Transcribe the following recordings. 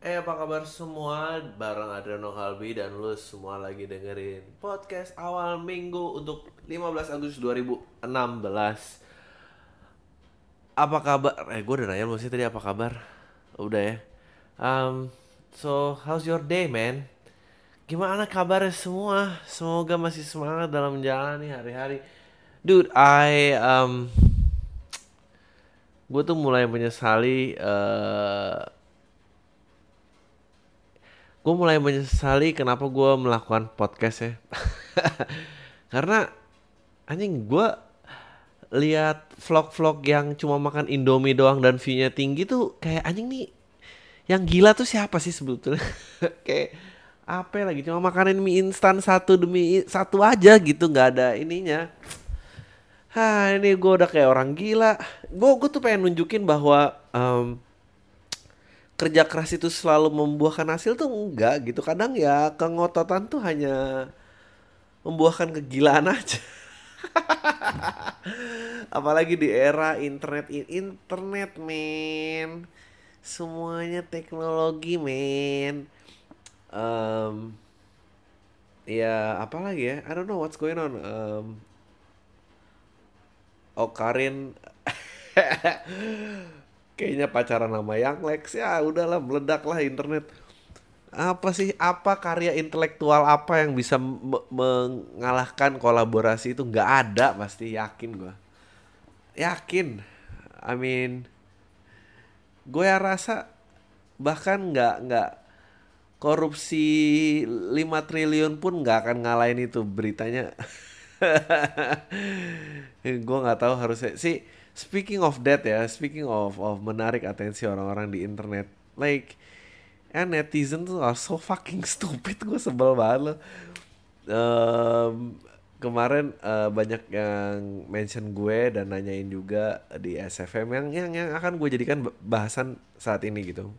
Eh apa kabar semua bareng Adriano Kalbi dan lu semua lagi dengerin podcast awal minggu untuk 15 Agustus 2016 Apa kabar? Eh gue udah nanya lu sih tadi apa kabar? Udah ya um, So how's your day man? Gimana kabarnya semua? Semoga masih semangat dalam menjalani hari-hari Dude I um, Gue tuh mulai menyesali uh, gue mulai menyesali kenapa gue melakukan podcast ya. Karena anjing gue lihat vlog-vlog yang cuma makan indomie doang dan view-nya tinggi tuh kayak anjing nih yang gila tuh siapa sih sebetulnya? Kayak apa ya lagi? Cuma makanin mie instan satu demi satu aja gitu nggak ada ininya. Hah ini gue udah kayak orang gila. Gue gue tuh pengen nunjukin bahwa um, kerja keras itu selalu membuahkan hasil tuh enggak gitu. Kadang ya kengototan tuh hanya membuahkan kegilaan aja. Apalagi di era internet internet men. Semuanya teknologi men. Um, ya apalagi ya? I don't know what's going on. Um, oh Karin kayaknya pacaran sama yang Lex. Ya udahlah meledak lah internet. Apa sih apa karya intelektual apa yang bisa mengalahkan kolaborasi itu? Nggak ada pasti yakin gue yakin. I mean gue ya rasa bahkan nggak nggak korupsi 5 triliun pun nggak akan ngalahin itu beritanya. Gue nggak tahu harusnya. Sih speaking of that ya, speaking of of menarik atensi orang-orang di internet, like ya netizen tuh are so fucking stupid gue sebel banget loh. Um, kemarin uh, banyak yang mention gue dan nanyain juga di SFM yang yang yang akan gue jadikan bahasan saat ini gitu.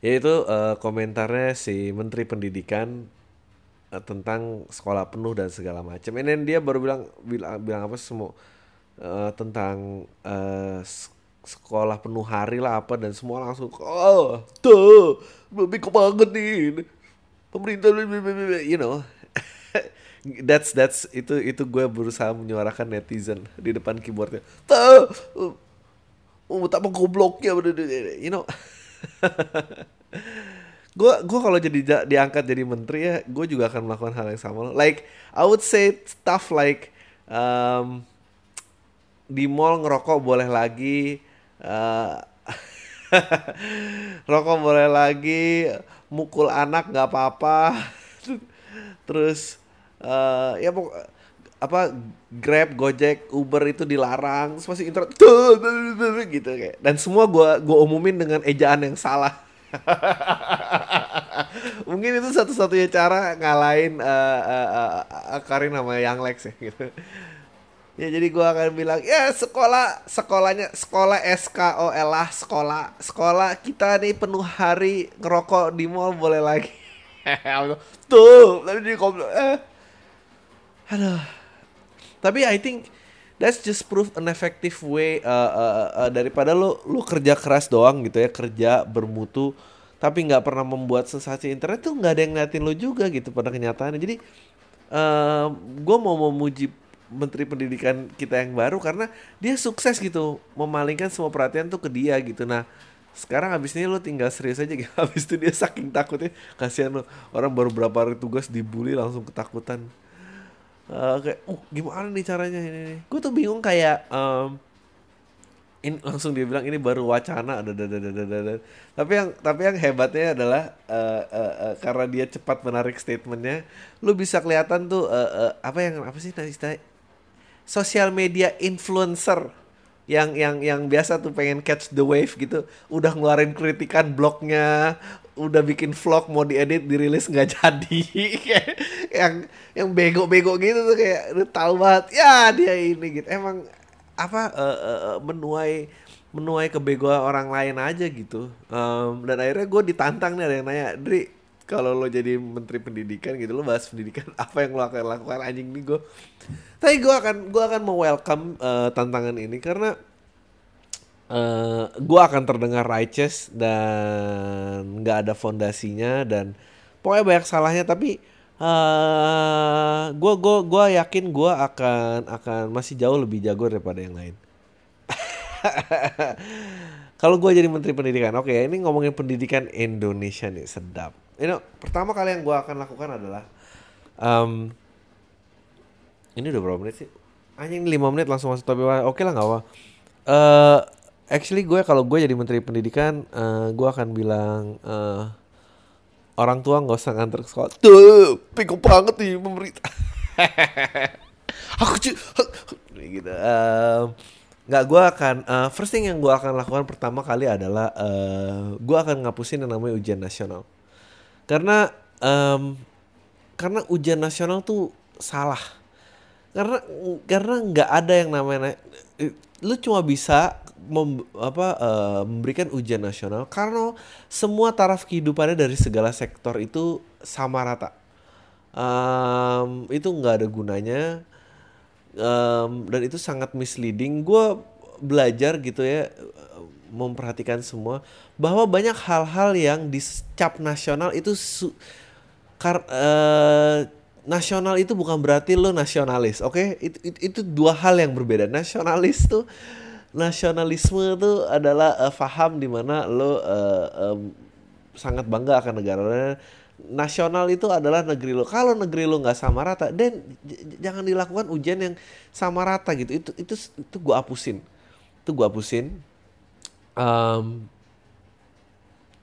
Yaitu uh, komentarnya si Menteri Pendidikan uh, tentang sekolah penuh dan segala macam. Ini dia baru bilang bilang bilang apa semua uh, tentang uh, sekolah penuh hari lah apa dan semua langsung oh tuh lebih banget nih pemerintah you know. That's that's itu itu gue berusaha menyuarakan netizen di depan keyboardnya. Tuh oh tak gobloknya you know. Gue gue kalau jadi diangkat jadi menteri ya gue juga akan melakukan hal yang sama like I would say stuff like um, di mall ngerokok boleh lagi uh, rokok boleh lagi mukul anak nggak apa-apa terus uh, ya apa Grab, Gojek, Uber itu dilarang, terus masih internet gitu kayak. Dan semua gua gua umumin dengan ejaan yang salah. Mungkin itu satu-satunya cara ngalahin uh, uh, uh, Karin sama Yang Lex ya gitu. Ya jadi gua akan bilang ya sekolah sekolahnya sekolah SKOL lah sekolah sekolah kita nih penuh hari ngerokok di mall boleh lagi. Tuh tadi di eh. Aduh. Tapi I think that's just proof an effective way uh, uh, uh, daripada lu lu kerja keras doang gitu ya kerja bermutu tapi nggak pernah membuat sensasi internet tuh nggak ada yang ngeliatin lu juga gitu pada kenyataannya jadi uh, gue mau memuji menteri pendidikan kita yang baru karena dia sukses gitu memalingkan semua perhatian tuh ke dia gitu. Nah sekarang abis ini lo tinggal serius aja gitu abis itu dia saking takutnya kasihan lo orang baru berapa hari tugas dibully langsung ketakutan. Uh, kayak uh gimana nih caranya ini gue tuh bingung kayak um, ini langsung dia bilang ini baru wacana ada tapi yang tapi yang hebatnya adalah uh, uh, uh, karena dia cepat menarik statementnya lu bisa kelihatan tuh uh, uh, apa yang apa sih istilah sosial media influencer yang yang yang biasa tuh pengen catch the wave gitu udah ngeluarin kritikan blognya udah bikin vlog mau diedit dirilis nggak jadi. Yang yang bego-bego gitu tuh kayak udah tahu banget. Ya dia ini gitu. Emang apa uh, uh, uh, menuai menuai kebegoan orang lain aja gitu. Um, dan akhirnya gue ditantang nih ada yang nanya Dri kalau lo jadi menteri pendidikan gitu lo bahas pendidikan apa yang lo akan lakukan anjing nih gue tapi gue akan gue akan mau welcome uh, tantangan ini karena uh, gue akan terdengar righteous dan nggak ada fondasinya dan pokoknya banyak salahnya. Tapi uh, gue gua gua yakin gue akan akan masih jauh lebih jago daripada yang lain. Kalau gue jadi menteri pendidikan oke okay, ini ngomongin pendidikan Indonesia nih sedap you know, pertama kali yang gue akan lakukan adalah um, ini udah berapa menit sih? Anjing lima menit langsung masuk topik oke okay lah nggak apa uh, actually gue kalau gue jadi menteri pendidikan uh, gue akan bilang uh, orang tua nggak usah nganter ke sekolah. Tuh piko banget nih pemerintah. Aku gitu. Um, nggak gue akan uh, first thing yang gue akan lakukan pertama kali adalah uh, gue akan ngapusin yang namanya ujian nasional karena um, karena ujian nasional tuh salah. Karena karena nggak ada yang namanya lu cuma bisa mem, apa uh, memberikan ujian nasional karena semua taraf kehidupannya dari segala sektor itu sama rata. Um, itu nggak ada gunanya. Um, dan itu sangat misleading. Gue belajar gitu ya memperhatikan semua bahwa banyak hal-hal yang di cap nasional itu su, kar, uh, nasional itu bukan berarti lo nasionalis, oke? Okay? Itu, itu itu dua hal yang berbeda. Nasionalis tuh nasionalisme itu adalah uh, faham di mana lo uh, um, sangat bangga akan negara. Nasional itu adalah negeri lo. Kalau negeri lo nggak sama rata, dan jangan dilakukan ujian yang sama rata gitu. Itu itu itu gue hapusin. Itu gue hapusin. Um,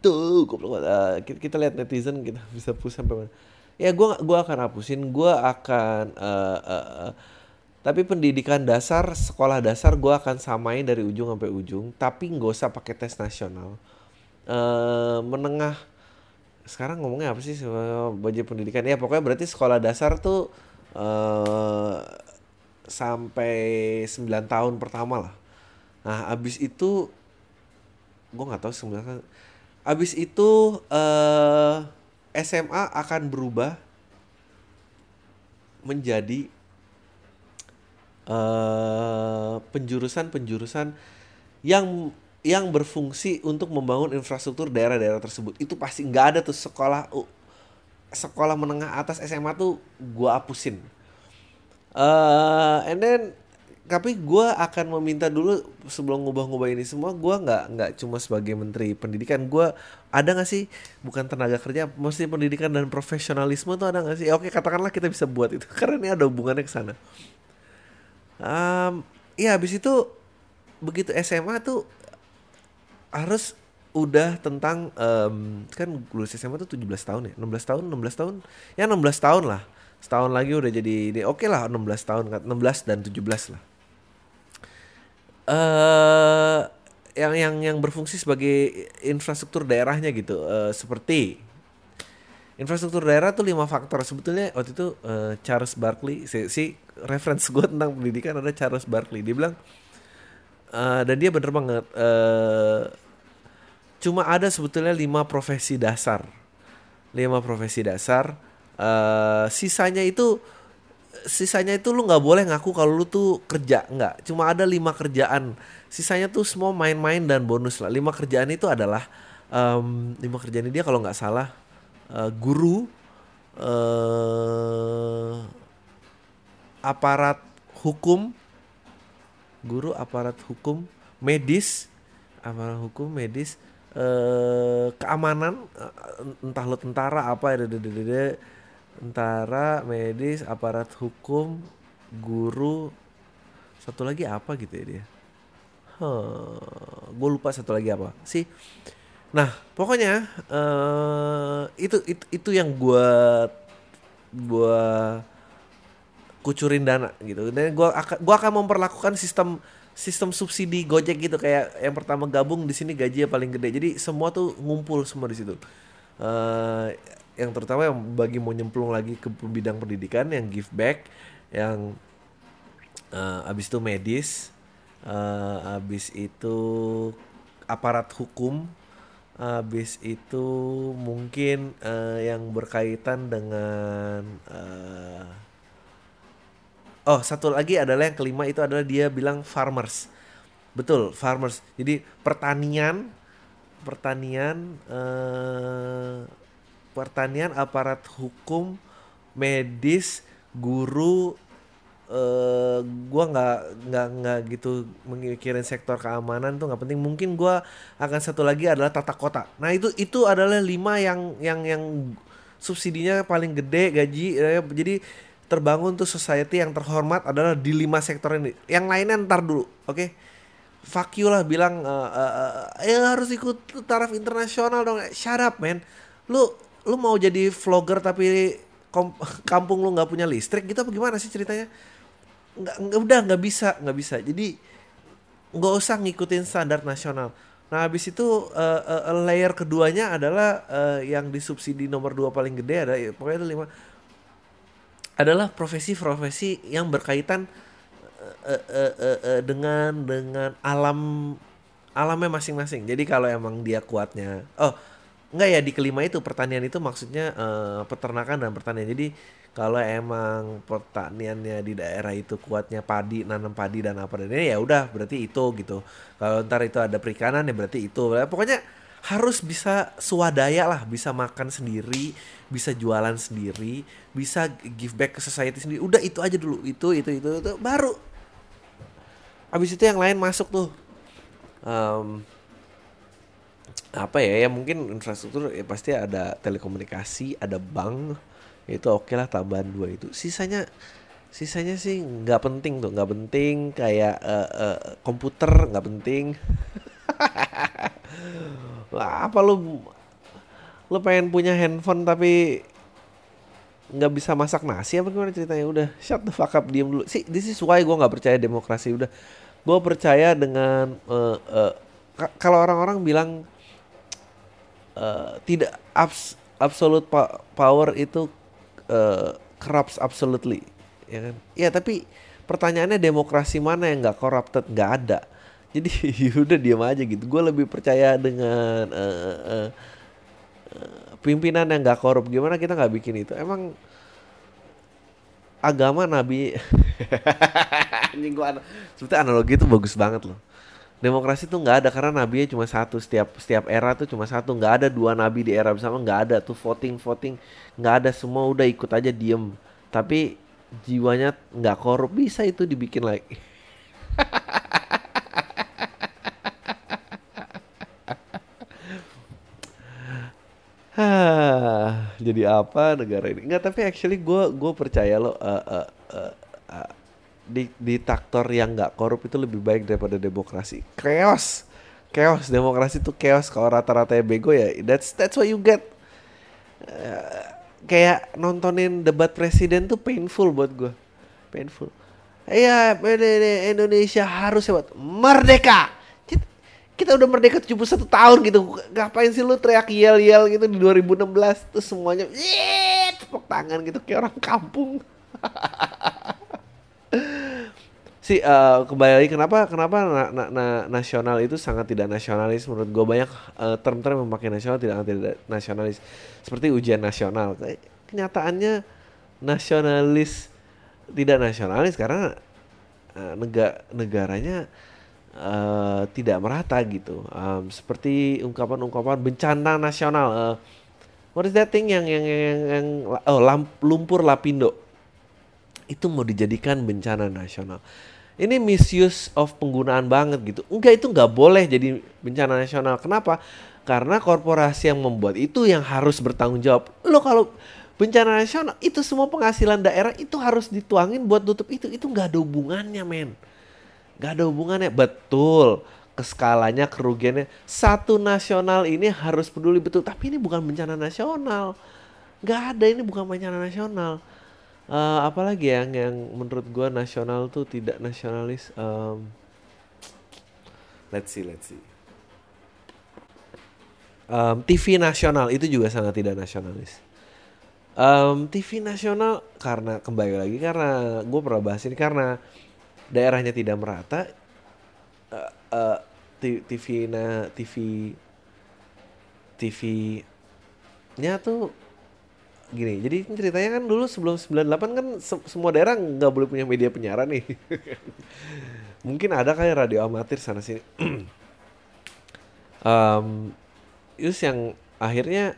tuh, uh, kita, kita lihat netizen kita bisa push sampai mana. Ya gue gua akan hapusin. Gue akan uh, uh, uh, tapi pendidikan dasar sekolah dasar gue akan samain dari ujung sampai ujung. Tapi nggak usah pakai tes nasional. Uh, menengah. Sekarang ngomongnya apa sih budget pendidikan? Ya pokoknya berarti sekolah dasar tuh uh, sampai 9 tahun pertama lah nah abis itu gue nggak tahu sebenarnya. Abis itu uh, SMA akan berubah menjadi eh, penjurusan-penjurusan yang yang berfungsi untuk membangun infrastruktur daerah-daerah tersebut. Itu pasti nggak ada tuh sekolah uh, sekolah menengah atas SMA tuh gua hapusin. Uh, and then tapi gue akan meminta dulu sebelum ngubah-ngubah ini semua gue nggak nggak cuma sebagai menteri pendidikan gue ada nggak sih bukan tenaga kerja mesti pendidikan dan profesionalisme tuh ada nggak sih? Oke katakanlah kita bisa buat itu karena ini ada hubungannya ke sana. Um, ya habis itu begitu SMA tuh harus udah tentang um, kan lulus SMA tuh 17 tahun ya? 16 tahun 16 tahun? Ya 16 tahun lah setahun lagi udah jadi ini oke okay lah 16 tahun 16 dan 17 lah uh, yang yang yang berfungsi sebagai infrastruktur daerahnya gitu. Uh, seperti infrastruktur daerah tuh lima faktor. Sebetulnya waktu itu uh, Charles Barkley si, si reference gue tentang pendidikan ada Charles Barkley. Dia bilang uh, dan dia bener banget uh, cuma ada sebetulnya lima profesi dasar. Lima profesi dasar. Uh, sisanya itu sisanya itu lu nggak boleh ngaku kalau lu tuh kerja nggak. Cuma ada lima kerjaan. Sisanya tuh semua main-main dan bonus lah. Lima kerjaan itu adalah um, lima kerjaan ini dia kalau nggak salah uh, guru uh, aparat hukum guru aparat hukum medis aparat hukum medis uh, keamanan entah lo tentara apa ya tentara, medis, aparat hukum, guru, satu lagi apa gitu ya dia? Huh, gue lupa satu lagi apa sih. Nah, pokoknya uh, itu, itu itu yang gue gue kucurin dana gitu. Dan gue akan gua akan memperlakukan sistem sistem subsidi Gojek gitu kayak yang pertama gabung di sini gaji paling gede. Jadi semua tuh ngumpul semua di situ. Uh, yang terutama yang bagi mau nyemplung lagi ke bidang pendidikan yang give back yang uh, abis itu medis uh, abis itu aparat hukum abis itu mungkin uh, yang berkaitan dengan uh, oh satu lagi adalah yang kelima itu adalah dia bilang farmers. Betul farmers. Jadi pertanian pertanian eh, pertanian aparat hukum medis guru eh gua nggak nggak nggak gitu mengikirin sektor keamanan tuh nggak penting. Mungkin gua akan satu lagi adalah tata kota. Nah itu itu adalah lima yang yang yang subsidinya paling gede gaji ya, jadi terbangun tuh society yang terhormat adalah di lima sektor ini. Yang lainnya ntar dulu oke? Okay? fuck you lah bilang uh, uh, uh, ya harus ikut taraf internasional dong. Shut up man. Lu lu mau jadi vlogger tapi kampung lu nggak punya listrik gitu apa gimana sih ceritanya? Nggak nggak udah nggak bisa nggak bisa. Jadi nggak usah ngikutin standar nasional. Nah habis itu uh, uh, layer keduanya adalah uh, yang disubsidi nomor dua paling gede ada ya, pokoknya ada lima adalah profesi-profesi yang berkaitan uh, uh, uh, uh, dengan dengan alam alamnya masing-masing. Jadi kalau emang dia kuatnya oh Enggak ya di kelima itu pertanian itu maksudnya uh, peternakan dan pertanian. Jadi kalau emang pertaniannya di daerah itu kuatnya padi, nanam padi dan apa dan ini ya udah berarti itu gitu. Kalau ntar itu ada perikanan ya berarti itu. Pokoknya harus bisa swadaya lah, bisa makan sendiri, bisa jualan sendiri, bisa give back ke society sendiri. Udah itu aja dulu. Itu itu itu, itu baru. Habis itu yang lain masuk tuh. Um, apa ya ya mungkin infrastruktur ya pasti ada telekomunikasi ada bank itu oke okay lah tambahan dua itu. Sisanya sisanya sih nggak penting tuh nggak penting kayak uh, uh, komputer nggak penting. Lah apa lu lu pengen punya handphone tapi nggak bisa masak nasi apa gimana ceritanya? Udah shut the fuck up diem dulu. Sih this is why gue nggak percaya demokrasi udah. Gue percaya dengan uh, uh, kalau orang-orang bilang uh, tidak abs absolute power itu uh, corrupts absolutely ya kan? Ya tapi pertanyaannya demokrasi mana yang nggak corrupted? Nggak ada. Jadi udah diam aja gitu. Gue lebih percaya dengan uh, uh, uh, pimpinan yang nggak korup. Gimana kita nggak bikin itu? Emang agama nabi ini gua sebetulnya analogi itu bagus banget loh demokrasi tuh nggak ada karena nabi cuma satu. Setiap setiap era tuh cuma satu. Nggak ada dua nabi di era bersama nggak ada. Tuh voting voting nggak ada. Semua udah ikut aja diem. Tapi jiwanya nggak korup. Bisa itu dibikin lagi. Jadi apa negara ini? Enggak, tapi actually gue gue percaya lo uh, uh, uh, di diktator yang nggak korup itu lebih baik daripada demokrasi. Chaos. Chaos demokrasi itu chaos kalau rata-rata bego ya that's that's what you get. Uh, kayak nontonin debat presiden tuh painful buat gue. Painful. Iya, Indonesia harus hebat. Merdeka. Kita, udah merdeka 71 tahun gitu. Ngapain sih lu teriak yel-yel gitu di 2016 tuh semuanya tepuk tangan gitu kayak orang kampung. si uh, kembali lagi kenapa kenapa na, na, na, nasional itu sangat tidak nasionalis? Menurut gue banyak uh, term-term yang memakai nasional tidak tidak nasionalis. Seperti ujian nasional. Kenyataannya nasionalis tidak nasionalis karena uh, negara negaranya uh, tidak merata gitu. Um, seperti ungkapan-ungkapan bencana nasional uh, what is that thing yang yang yang, yang oh lamp, lumpur lapindo itu mau dijadikan bencana nasional. Ini misuse of penggunaan banget gitu. Enggak itu nggak boleh jadi bencana nasional. Kenapa? Karena korporasi yang membuat itu yang harus bertanggung jawab. Lo kalau bencana nasional itu semua penghasilan daerah itu harus dituangin buat tutup itu. Itu nggak ada hubungannya men. Nggak ada hubungannya. Betul keskalanya kerugiannya satu nasional ini harus peduli betul tapi ini bukan bencana nasional nggak ada ini bukan bencana nasional uh, apalagi yang yang menurut gue nasional tuh tidak nasionalis um, let's see let's see. um, TV nasional itu juga sangat tidak nasionalis. Um, TV nasional karena kembali lagi karena gue pernah bahas ini karena daerahnya tidak merata uh, uh, TV na TV TV nya tuh gini jadi ceritanya kan dulu sebelum 98 kan se semua daerah nggak boleh punya media penyiaran nih. Mungkin ada kayak radio amatir sana sini. Um, terus yang akhirnya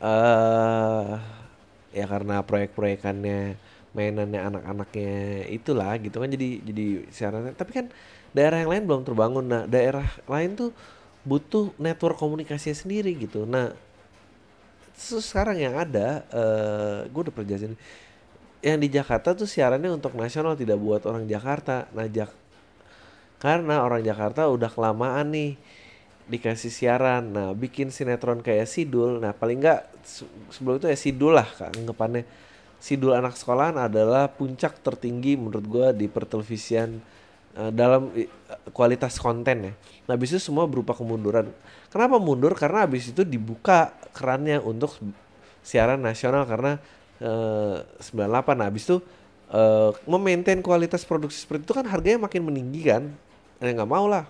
uh, ya karena proyek-proyekannya mainannya anak-anaknya itulah gitu kan jadi jadi siaran. Tapi kan daerah yang lain belum terbangun. Nah daerah lain tuh butuh network komunikasinya sendiri gitu. Nah sekarang yang ada uh, eh, gue udah perjelasin yang di Jakarta tuh siarannya untuk nasional tidak buat orang Jakarta. Nah Jak karena orang Jakarta udah kelamaan nih dikasih siaran. Nah bikin sinetron kayak Sidul nah paling enggak sebelum itu ya Sidul lah anggapannya. Sidul anak sekolahan adalah puncak tertinggi menurut gue di pertelevisian uh, dalam kualitas konten ya. Nah itu semua berupa kemunduran kenapa mundur? Karena habis itu dibuka kerannya untuk siaran nasional karena uh, 98 nah habis itu uh, memaintain kualitas produksi seperti itu kan harganya makin meninggi kan? Eh nggak mau lah.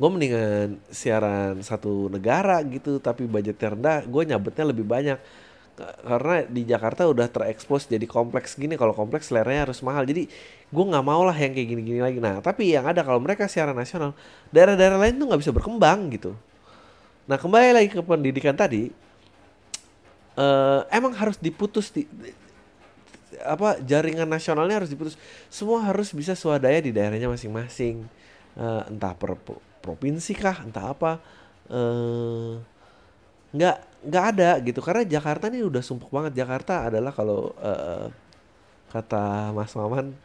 Gue mendingan siaran satu negara gitu tapi budgetnya rendah gue nyabetnya lebih banyak karena di Jakarta udah terekspos jadi kompleks gini kalau kompleks seleranya harus mahal jadi gue nggak mau lah yang kayak gini-gini lagi nah tapi yang ada kalau mereka siaran nasional daerah-daerah lain tuh nggak bisa berkembang gitu Nah kembali lagi ke pendidikan tadi, uh, emang harus diputus di, di apa jaringan nasionalnya harus diputus. Semua harus bisa swadaya di daerahnya masing-masing. Uh, entah per, per provinsi kah, entah apa. Uh, nggak nggak ada gitu karena Jakarta ini udah sumpuk banget. Jakarta adalah kalau uh, kata Mas Maman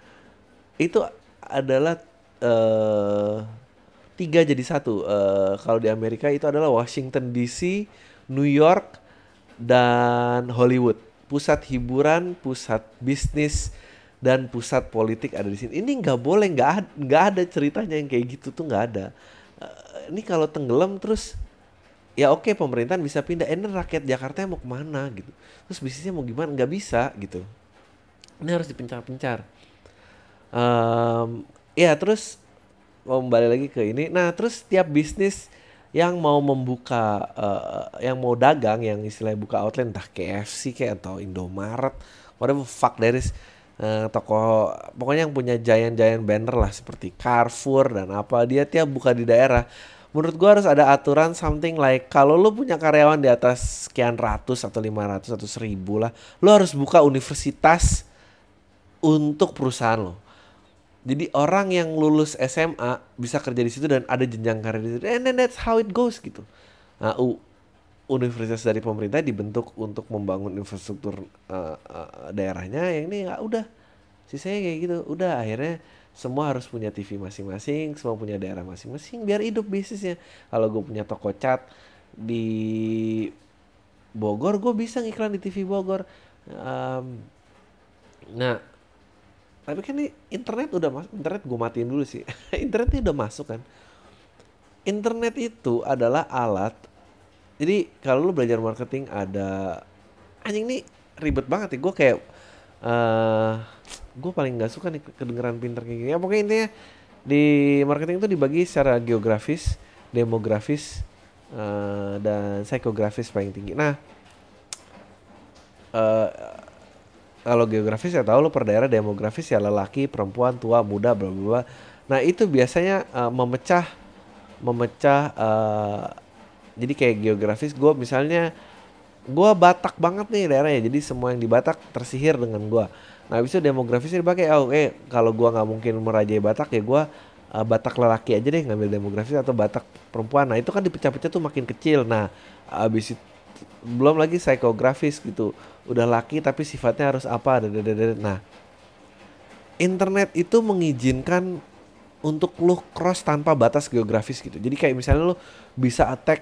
itu adalah uh, tiga jadi satu. Uh, kalau di Amerika itu adalah Washington DC, New York, dan Hollywood. Pusat hiburan, pusat bisnis, dan pusat politik ada di sini. Ini nggak boleh, nggak nggak ada ceritanya yang kayak gitu tuh nggak ada. Uh, ini kalau tenggelam terus ya oke okay, pemerintahan bisa pindah. Eh, ini rakyat Jakarta mau ke mana gitu. Terus bisnisnya mau gimana? Nggak bisa gitu. Ini harus dipencar-pencar. Um, ya terus mau kembali lagi ke ini. Nah, terus tiap bisnis yang mau membuka uh, yang mau dagang yang istilahnya buka outlet entah KFC kayak atau Indomaret whatever fuck is uh, toko pokoknya yang punya giant-giant banner lah seperti Carrefour dan apa dia tiap buka di daerah menurut gua harus ada aturan something like kalau lu punya karyawan di atas sekian ratus atau lima ratus atau seribu lah lu harus buka universitas untuk perusahaan lo jadi orang yang lulus SMA bisa kerja di situ dan ada jenjang karir di situ. And then that's how it goes gitu. Nah, U universitas dari pemerintah dibentuk untuk membangun infrastruktur uh, uh, daerahnya yang ini ya udah sisanya kayak gitu udah akhirnya semua harus punya TV masing-masing semua punya daerah masing-masing biar hidup bisnisnya. Kalau gue punya toko cat di Bogor gue bisa ngiklan di TV Bogor. Um, nah tapi kan ini internet udah masuk internet gue matiin dulu sih. Internet ini udah masuk kan? Internet itu adalah alat. Jadi kalau lu belajar marketing ada anjing nih ribet banget ya. Gue kayak uh, gue paling nggak suka nih kedengeran pinter kayak gini ya pokoknya intinya di marketing itu dibagi secara geografis demografis uh, dan psikografis paling tinggi nah uh, kalau geografis ya tahu lo per daerah demografis ya lelaki, perempuan, tua, muda, bla bla. Nah, itu biasanya uh, memecah memecah uh, jadi kayak geografis gue misalnya gue Batak banget nih daerahnya. Jadi semua yang di Batak tersihir dengan gue. Nah, bisa demografisnya dipakai. Oh eh kalau gue nggak mungkin merajai Batak ya gue uh, Batak lelaki aja deh ngambil demografis atau Batak perempuan. Nah, itu kan dipecah-pecah tuh makin kecil. Nah, abis itu belum lagi psikografis gitu. Udah laki tapi sifatnya harus apa? Nah internet itu mengizinkan untuk lu cross tanpa batas geografis gitu. Jadi kayak misalnya lu bisa attack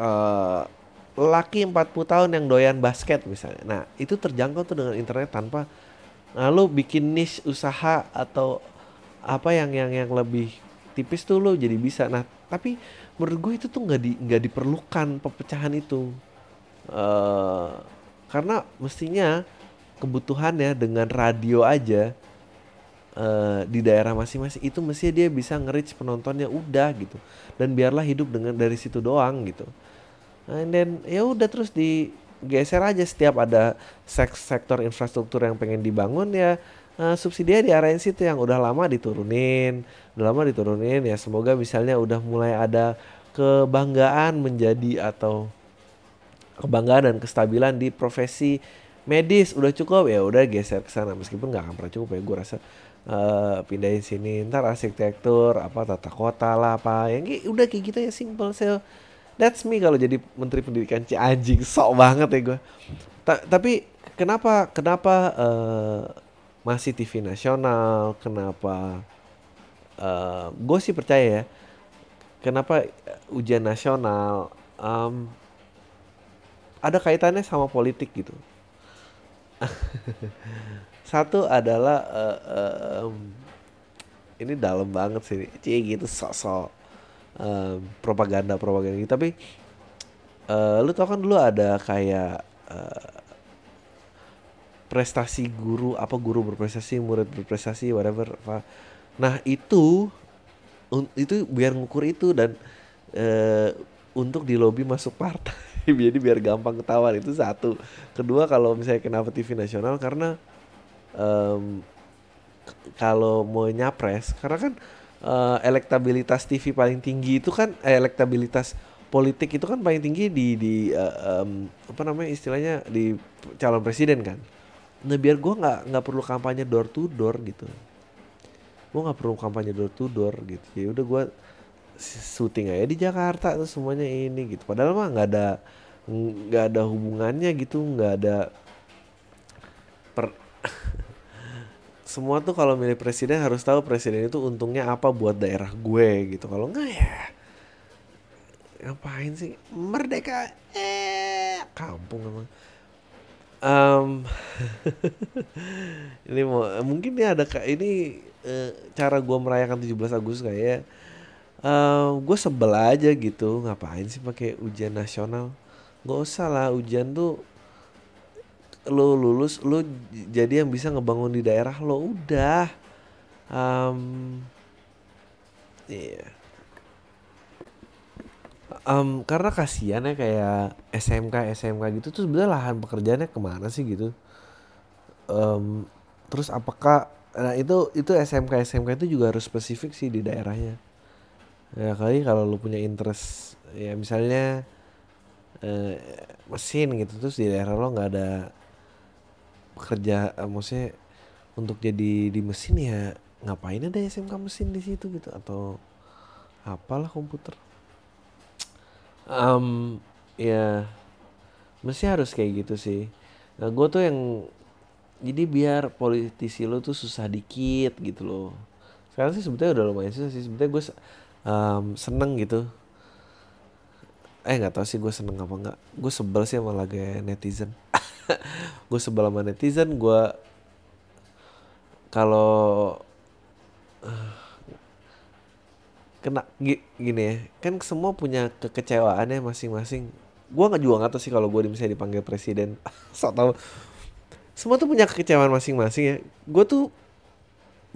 uh, laki 40 tahun yang doyan basket misalnya. Nah itu terjangkau tuh dengan internet tanpa nah, lu bikin niche usaha atau apa yang yang yang lebih tipis tuh lu jadi bisa. Nah tapi menurut gue itu tuh nggak di nggak diperlukan pepecahan itu. Uh, karena mestinya kebutuhannya dengan radio aja uh, di daerah masing-masing itu mestinya dia bisa nge penontonnya udah gitu. Dan biarlah hidup dengan dari situ doang gitu and then ya udah terus di geser aja setiap ada sek sektor infrastruktur yang pengen dibangun ya uh, subsidinya diarahin situ yang udah lama diturunin udah lama diturunin ya semoga misalnya udah mulai ada kebanggaan menjadi atau kebanggaan dan kestabilan di profesi medis. Udah cukup ya udah geser ke sana. Meskipun nggak akan pernah cukup ya gue rasa uh, pindahin sini ntar arsitektur apa tata kota lah apa. Yang udah kayak gitu ya simple sih that's me kalau jadi menteri pendidikan. Si anjing sok banget ya gue Ta tapi kenapa kenapa uh, masih TV nasional? Kenapa uh, gue sih percaya ya kenapa ujian nasional um, ada kaitannya sama politik gitu. Satu adalah uh, uh, um, ini dalam banget sih. Cie gitu sok-sok um, propaganda propaganda gitu. Tapi uh, lu tau kan dulu ada kayak uh, prestasi guru apa guru berprestasi murid berprestasi whatever nah itu itu biar ngukur itu dan uh, untuk di lobby masuk partai. Jadi biar gampang ketahuan itu satu. Kedua kalau misalnya kenapa TV nasional karena um, kalau mau nyapres karena kan uh, elektabilitas TV paling tinggi itu kan eh, elektabilitas politik itu kan paling tinggi di di uh, um, apa namanya istilahnya di calon presiden kan. Nah biar gue nggak nggak perlu kampanye door to door gitu. Gue nggak perlu kampanye door to door gitu. Ya udah gue syuting aja di Jakarta tuh semuanya ini gitu. Padahal mah nggak ada nggak ada hubungannya gitu, nggak ada per semua tuh kalau milih presiden harus tahu presiden itu untungnya apa buat daerah gue gitu. Kalau enggak ya ngapain sih? Merdeka eh kampung emang. Um, ini mau mungkin ini ada ini uh, cara gue merayakan 17 Agustus kayak uh, gue sebel aja gitu ngapain sih pakai ujian nasional? Nggak usah lah ujian tuh lo lulus lo jadi yang bisa ngebangun di daerah lo udah. Um, yeah. um, karena kasihan ya kayak SMK SMK gitu tuh sebenarnya lahan pekerjaannya ke mana sih gitu? Um, terus apakah nah itu itu SMK SMK itu juga harus spesifik sih di daerahnya. Ya kali kalau lo punya interest ya misalnya uh, mesin gitu terus di daerah lo nggak ada kerja uh, maksudnya untuk jadi di mesin ya ngapain ada SMK mesin di situ gitu atau apalah komputer? Um, ya mesti harus kayak gitu sih. Nah gue tuh yang jadi biar politisi lo tuh susah dikit gitu loh. Sekarang sih sebetulnya udah lumayan susah sih. Sebetulnya gue um, seneng gitu. Eh nggak tau sih gue seneng apa nggak. Gue sebel sih sama lagu netizen gue sebel sama netizen gue kalau kena gini ya kan semua punya kekecewaannya masing-masing. Gue nggak juga nggak sih kalau gue misalnya dipanggil presiden. So tau semua tuh punya kekecewaan masing-masing ya. Gue tuh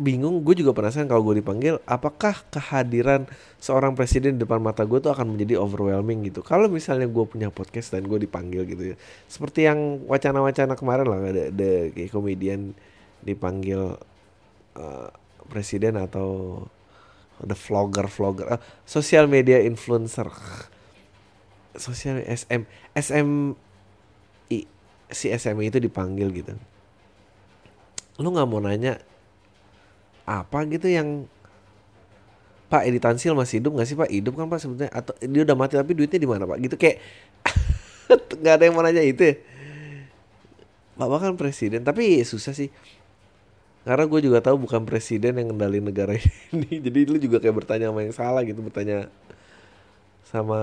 bingung gue juga penasaran kalau gue dipanggil apakah kehadiran seorang presiden di depan mata gue tuh akan menjadi overwhelming gitu? Kalau misalnya gue punya podcast dan gue dipanggil gitu ya seperti yang wacana-wacana kemarin lah ada ada kayak komedian dipanggil uh, presiden atau ada vlogger vlogger uh, sosial media influencer. Sosial SM SM I, si SM itu dipanggil gitu. Lu nggak mau nanya apa gitu yang Pak Edi Tansil masih hidup gak sih Pak? Hidup kan Pak sebetulnya atau dia udah mati tapi duitnya di mana Pak? Gitu kayak nggak ada yang mau nanya itu ya. Bapak kan presiden tapi susah sih. Karena gue juga tahu bukan presiden yang ngendali negara ini. Jadi lu juga kayak bertanya sama yang salah gitu, bertanya sama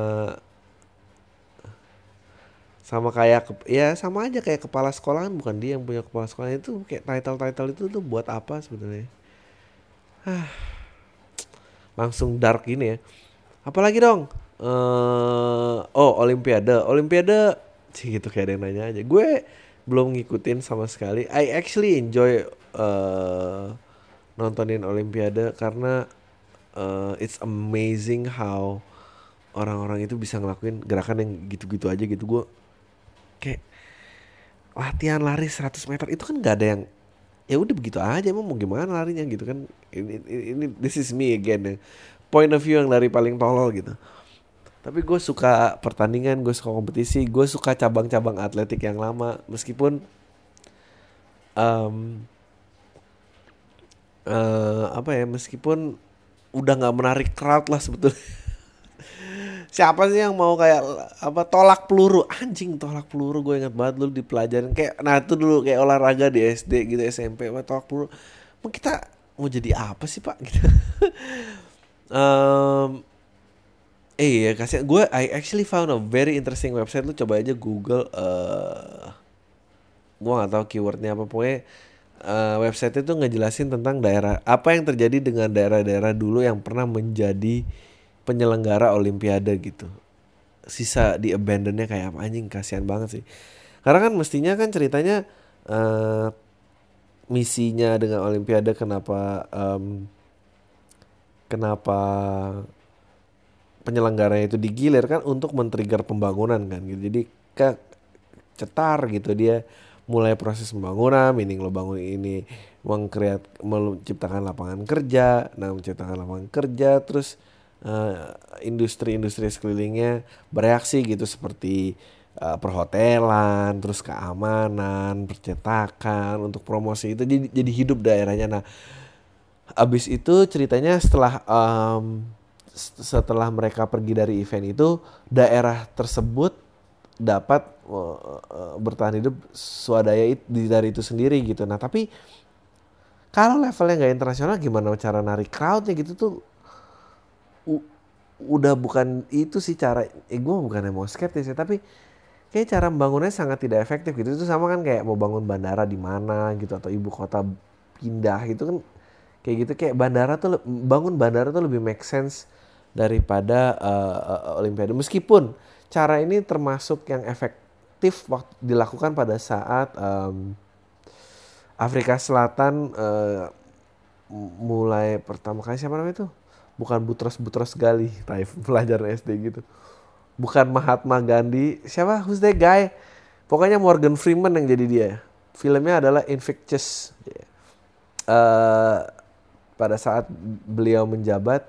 sama kayak ya sama aja kayak kepala sekolah kan bukan dia yang punya kepala sekolah itu kayak title title itu tuh buat apa sebenarnya langsung dark gini ya. Apalagi dong? Uh, oh olimpiade. Olimpiade sih gitu kayak ada yang nanya aja. Gue belum ngikutin sama sekali. I actually enjoy uh, nontonin olimpiade karena uh, it's amazing how orang-orang itu bisa ngelakuin gerakan yang gitu-gitu aja gitu. Gue kayak latihan lari 100 meter itu kan nggak ada yang ya udah begitu aja emang mau gimana larinya gitu kan. Ini, ini, this is me again ya. point of view yang dari paling tolol gitu. Tapi gue suka pertandingan gue suka kompetisi gue suka cabang-cabang atletik yang lama. Meskipun um, uh, apa ya meskipun udah nggak menarik crowd lah sebetulnya siapa sih yang mau kayak apa tolak peluru? Anjing tolak peluru gue ingat banget dulu di pelajaran kayak nah itu dulu kayak olahraga di SD gitu SMP apa tolak peluru. Mau kita mau jadi apa sih pak? Gitu. Um, eh ya kasih gue I actually found a very interesting website. Lu coba aja Google uh, gue nggak tahu keywordnya apa. Pokoknya uh, website itu ngejelasin tentang daerah apa yang terjadi dengan daerah-daerah dulu yang pernah menjadi penyelenggara olimpiade gitu. Sisa di abandonnya kayak apa? Anjing kasihan banget sih. Karena kan mestinya kan ceritanya uh, misinya dengan olimpiade kenapa um, kenapa penyelenggaranya itu digilir kan untuk men-trigger pembangunan kan gitu. Jadi ke cetar gitu dia mulai proses pembangunan meaning lo bangun ini mengkreat menciptakan lapangan kerja nah menciptakan lapangan kerja terus uh, industri-industri sekelilingnya bereaksi gitu seperti uh, perhotelan, terus keamanan, percetakan untuk promosi itu jadi jadi hidup daerahnya. Nah, abis itu ceritanya setelah um, setelah mereka pergi dari event itu daerah tersebut dapat uh, bertahan hidup swadaya itu, dari itu sendiri gitu. Nah tapi kalau levelnya nggak internasional gimana cara narik crowdnya gitu tuh udah bukan itu sih cara eh gue bukan mau skeptis ya tapi kayak cara membangunnya sangat tidak efektif gitu. Itu sama kan kayak mau bangun bandara di mana gitu atau ibu kota pindah gitu kan. Kayak gitu kayak bandara tuh bangun bandara tuh lebih make sense daripada uh, uh, olimpiade. Meskipun cara ini termasuk yang efektif waktu dilakukan pada saat um, Afrika Selatan uh, mulai pertama kali siapa namanya itu bukan Butros-Butros Gali Taif pelajaran SD gitu. Bukan Mahatma Gandhi. Siapa? Who's that guy? Pokoknya Morgan Freeman yang jadi dia. Filmnya adalah Infectious. Uh, pada saat beliau menjabat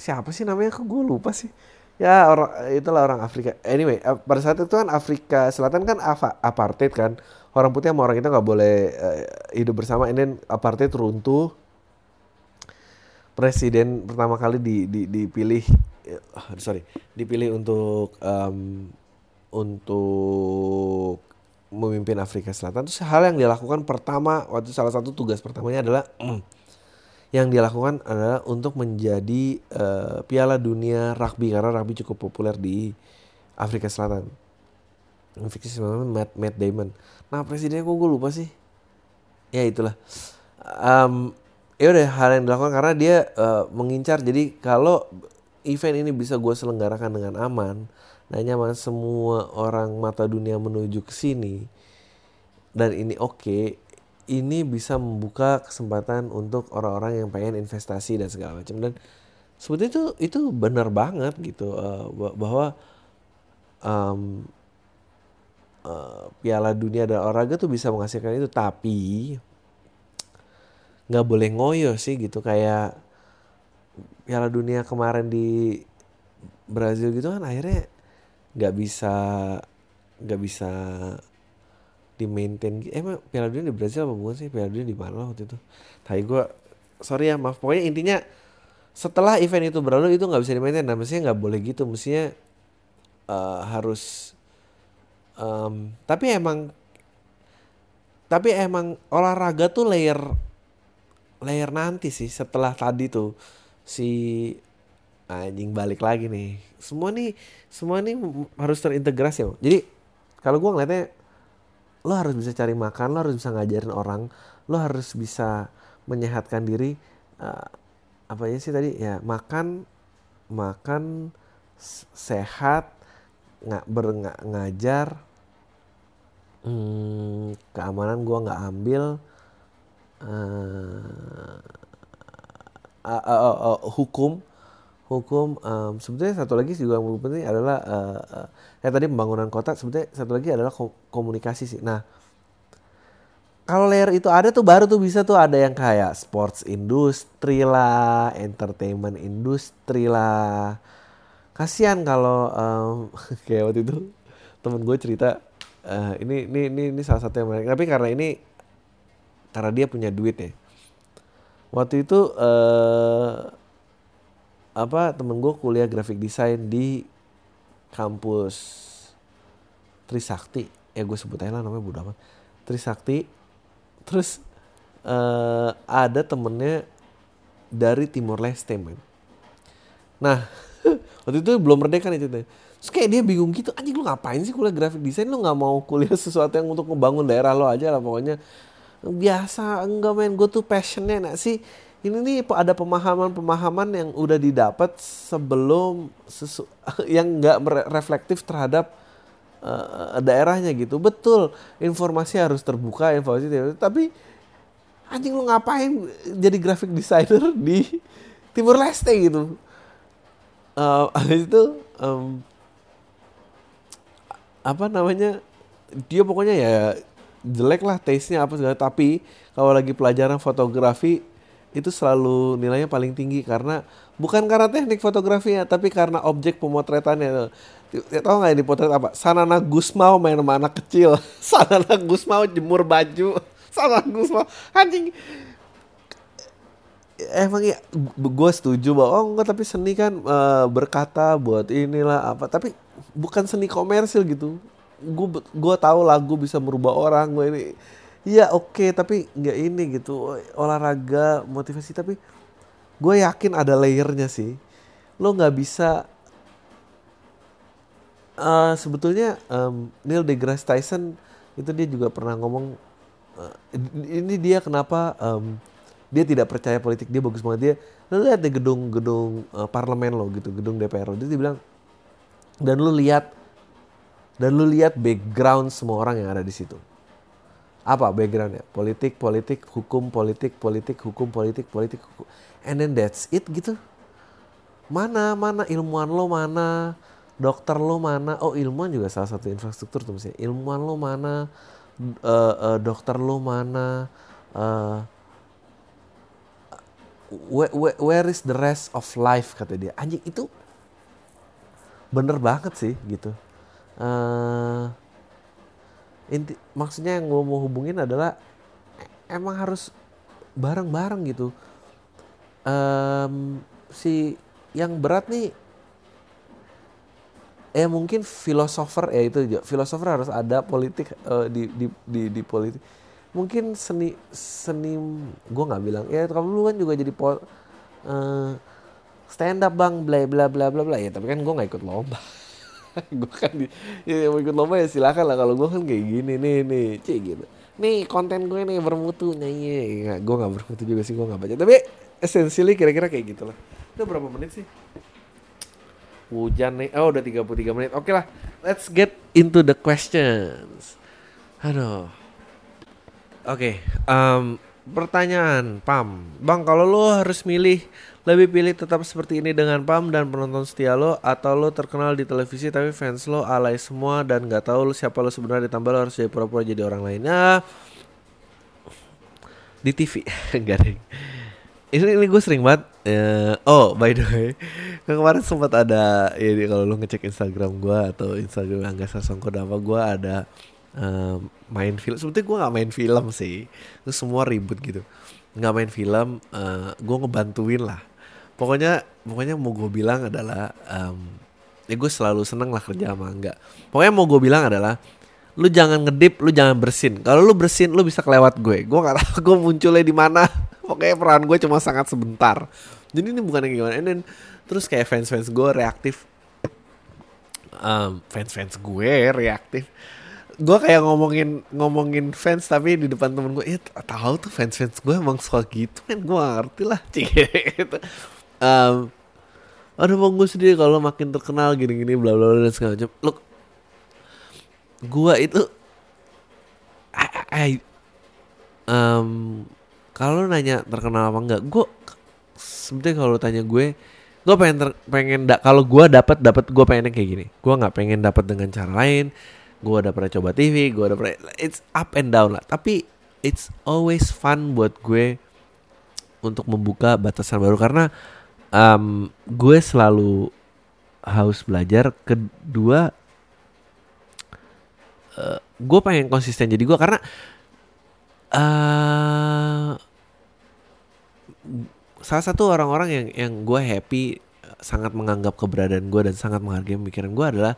siapa sih namanya? Kok gue lupa sih. Ya orang itulah orang Afrika. Anyway eh, pada saat itu kan Afrika Selatan kan apartheid kan. Orang putih sama orang kita nggak boleh uh, hidup bersama. Ini apartheid runtuh presiden pertama kali di, di dipilih uh, sorry dipilih untuk um, untuk memimpin Afrika Selatan itu hal yang dilakukan pertama waktu salah satu tugas pertamanya adalah mm, yang dilakukan adalah untuk menjadi uh, Piala Dunia Rugby karena rugby cukup populer di Afrika Selatan. Fiksi Matt, Matt Damon. Nah presidennya kok gue lupa sih. Ya itulah. Um, ya udah hal yang dilakukan karena dia uh, mengincar. Jadi kalau event ini bisa gue selenggarakan dengan aman dan nyaman semua orang mata dunia menuju ke sini dan ini oke okay, ini bisa membuka kesempatan untuk orang-orang yang pengen investasi dan segala macam. Dan seperti itu itu benar banget gitu uh, bahwa um, uh, Piala Dunia dan olahraga tuh bisa menghasilkan itu. Tapi nggak boleh ngoyo sih gitu kayak Piala Dunia kemarin di Brazil gitu kan akhirnya nggak bisa nggak bisa di maintain eh, emang Piala Dunia di Brazil apa bukan sih? Piala Dunia di mana waktu itu? Tapi gue sorry ya maaf. Pokoknya intinya setelah event itu berlalu itu nggak bisa di maintain nah mestinya nggak boleh gitu. Mestinya uh, harus um, tapi emang tapi emang olahraga tuh layer layer nanti sih setelah tadi tuh si anjing balik lagi nih. Semua nih semua nih harus terintegrasi ya jadi kalau gue ngeliatnya lo harus bisa cari makan lo harus bisa ngajarin orang lo harus bisa menyehatkan diri uh, apa ya sih tadi? Ya makan makan sehat nggak ber ngajar. Hmm, keamanan gue nggak ambil uh, uh, uh, uh, hukum. Hukum um, sebetulnya satu lagi juga yang penting adalah uh, uh, ya tadi pembangunan kota sebetulnya satu lagi adalah komunikasi sih. Nah kalau layer itu ada tuh baru tuh bisa tuh ada yang kayak sports industri lah entertainment industri lah. Kasihan kalau um, kayak waktu itu temen gue cerita uh, ini, ini ini ini salah satu yang menarik. Tapi karena ini karena dia punya duit ya. Waktu itu uh, apa temen gue kuliah graphic design di kampus Trisakti. Ya gue sebut aja lah namanya Buddha amat. Trisakti. Terus uh, ada temennya dari Timor Leste men. Nah waktu itu belum merdeka nih ceritanya. Terus kayak dia bingung gitu anjing lu ngapain sih kuliah graphic design? Lu nggak mau kuliah sesuatu yang untuk membangun daerah lo aja lah pokoknya biasa enggak men gue tuh passionnya nak sih ini nih ada pemahaman-pemahaman yang udah didapat sebelum sesu yang nggak reflektif terhadap uh, daerahnya gitu. Betul, informasi harus terbuka, informasi tapi anjing lu ngapain jadi graphic designer di Timur Leste gitu. Uh, itu um, apa namanya dia pokoknya ya jelek lah taste-nya apa segala. Tapi kalau lagi pelajaran fotografi itu selalu nilainya paling tinggi karena bukan karena teknik fotografinya tapi karena objek pemotretannya. Ya, tahu nggak ini potret apa? Sanana Gusmao main sama anak kecil. Sanana Gusmao jemur baju. Sanana Gusmao anjing. Emang ya gue setuju bahwa oh enggak tapi seni kan e, berkata buat inilah apa. Tapi bukan seni komersil gitu gue gue tahu lagu bisa merubah orang gue ini Iya oke okay, tapi nggak ini gitu olahraga motivasi tapi gue yakin ada layernya sih. Lo nggak bisa uh, sebetulnya um, Neil deGrasse Tyson itu dia juga pernah ngomong uh, ini dia kenapa um, dia tidak percaya politik dia bagus banget dia lo lihat deh gedung-gedung uh, parlemen lo gitu gedung DPR lo dia bilang dan lu lihat dan lu lihat background semua orang yang ada di situ. Apa backgroundnya? Politik politik hukum politik politik hukum politik politik hukum. And then that's it gitu. Mana mana ilmuwan lo mana? Dokter lo mana? Oh ilmuwan juga salah satu infrastruktur tuh misalnya ilmuwan lo mana? Uh, uh, dokter lo mana? Uh, where, where, where is the rest of life? Kata dia. Anjing itu bener banget sih gitu uh, inti maksudnya yang gue mau hubungin adalah emang harus bareng-bareng gitu. Um, si yang berat nih eh mungkin filosofer ya itu filosofer harus ada politik uh, di, di di di politik. Mungkin seni seni gue nggak bilang. Ya kamu lu kan juga jadi pol, uh, stand up bang bla bla bla bla bla. Ya tapi kan gue nggak ikut lomba gue kan di, ya, mau ikut lomba ya silakan lah. Kalau gue kan kayak gini nih nih cik gitu. Nih konten gue nih bermutu nyanyi nggak gue nggak bermutu juga sih gue nggak baca. Tapi essentially kira-kira kayak gitulah itu berapa menit sih? Hujan nih. Oh udah 33 menit. Oke lah let's get into the questions. Aduh. Oke okay, um, pertanyaan pam. Bang kalau lo harus milih lebih pilih tetap seperti ini dengan Pam dan penonton setia lo atau lo terkenal di televisi tapi fans lo alay semua dan nggak tahu lo siapa lo sebenarnya ditambah lo harus jadi pura-pura jadi orang lainnya di TV deh ini, ini gue sering banget uh, oh by the way kemarin sempat ada ya kalau lo ngecek Instagram gue atau Instagram Angga Sasongko apa gue ada uh, main film. Sebetulnya gue nggak main film sih. Itu semua ribut gitu. Nggak main film uh, gue ngebantuin lah pokoknya pokoknya mau gue bilang adalah um, ya gue selalu seneng lah kerja sama enggak pokoknya mau gue bilang adalah lu jangan ngedip lu jangan bersin. Kalau lu bersin lu bisa kelewat gue. Gue nggak tahu gue munculnya di mana. Pokoknya peran gue cuma sangat sebentar. Jadi ini bukan yang gimana. Then, terus kayak fans fans gue reaktif. Um, fans fans gue reaktif. Gue kayak ngomongin ngomongin fans tapi di depan temen gue ya tahu tuh fans fans gue emang suka gitu kan gue ngerti lah. Gitu um, aduh bang gue sendiri kalau makin terkenal gini-gini bla bla bla dan segala macam. Look gue itu I, I, um, kalau nanya terkenal apa enggak gue sebetulnya kalau tanya gue gue pengen ter, pengen da, kalau gue dapat dapat gue pengen kayak gini. Gue nggak pengen dapat dengan cara lain gue udah pernah coba TV gue udah pernah it's up and down lah. Tapi it's always fun buat gue untuk membuka batasan baru karena um, gue selalu haus belajar. Kedua uh, gue pengen konsisten jadi gue karena uh, salah satu orang-orang yang yang gue happy sangat menganggap keberadaan gue dan sangat menghargai pemikiran gue adalah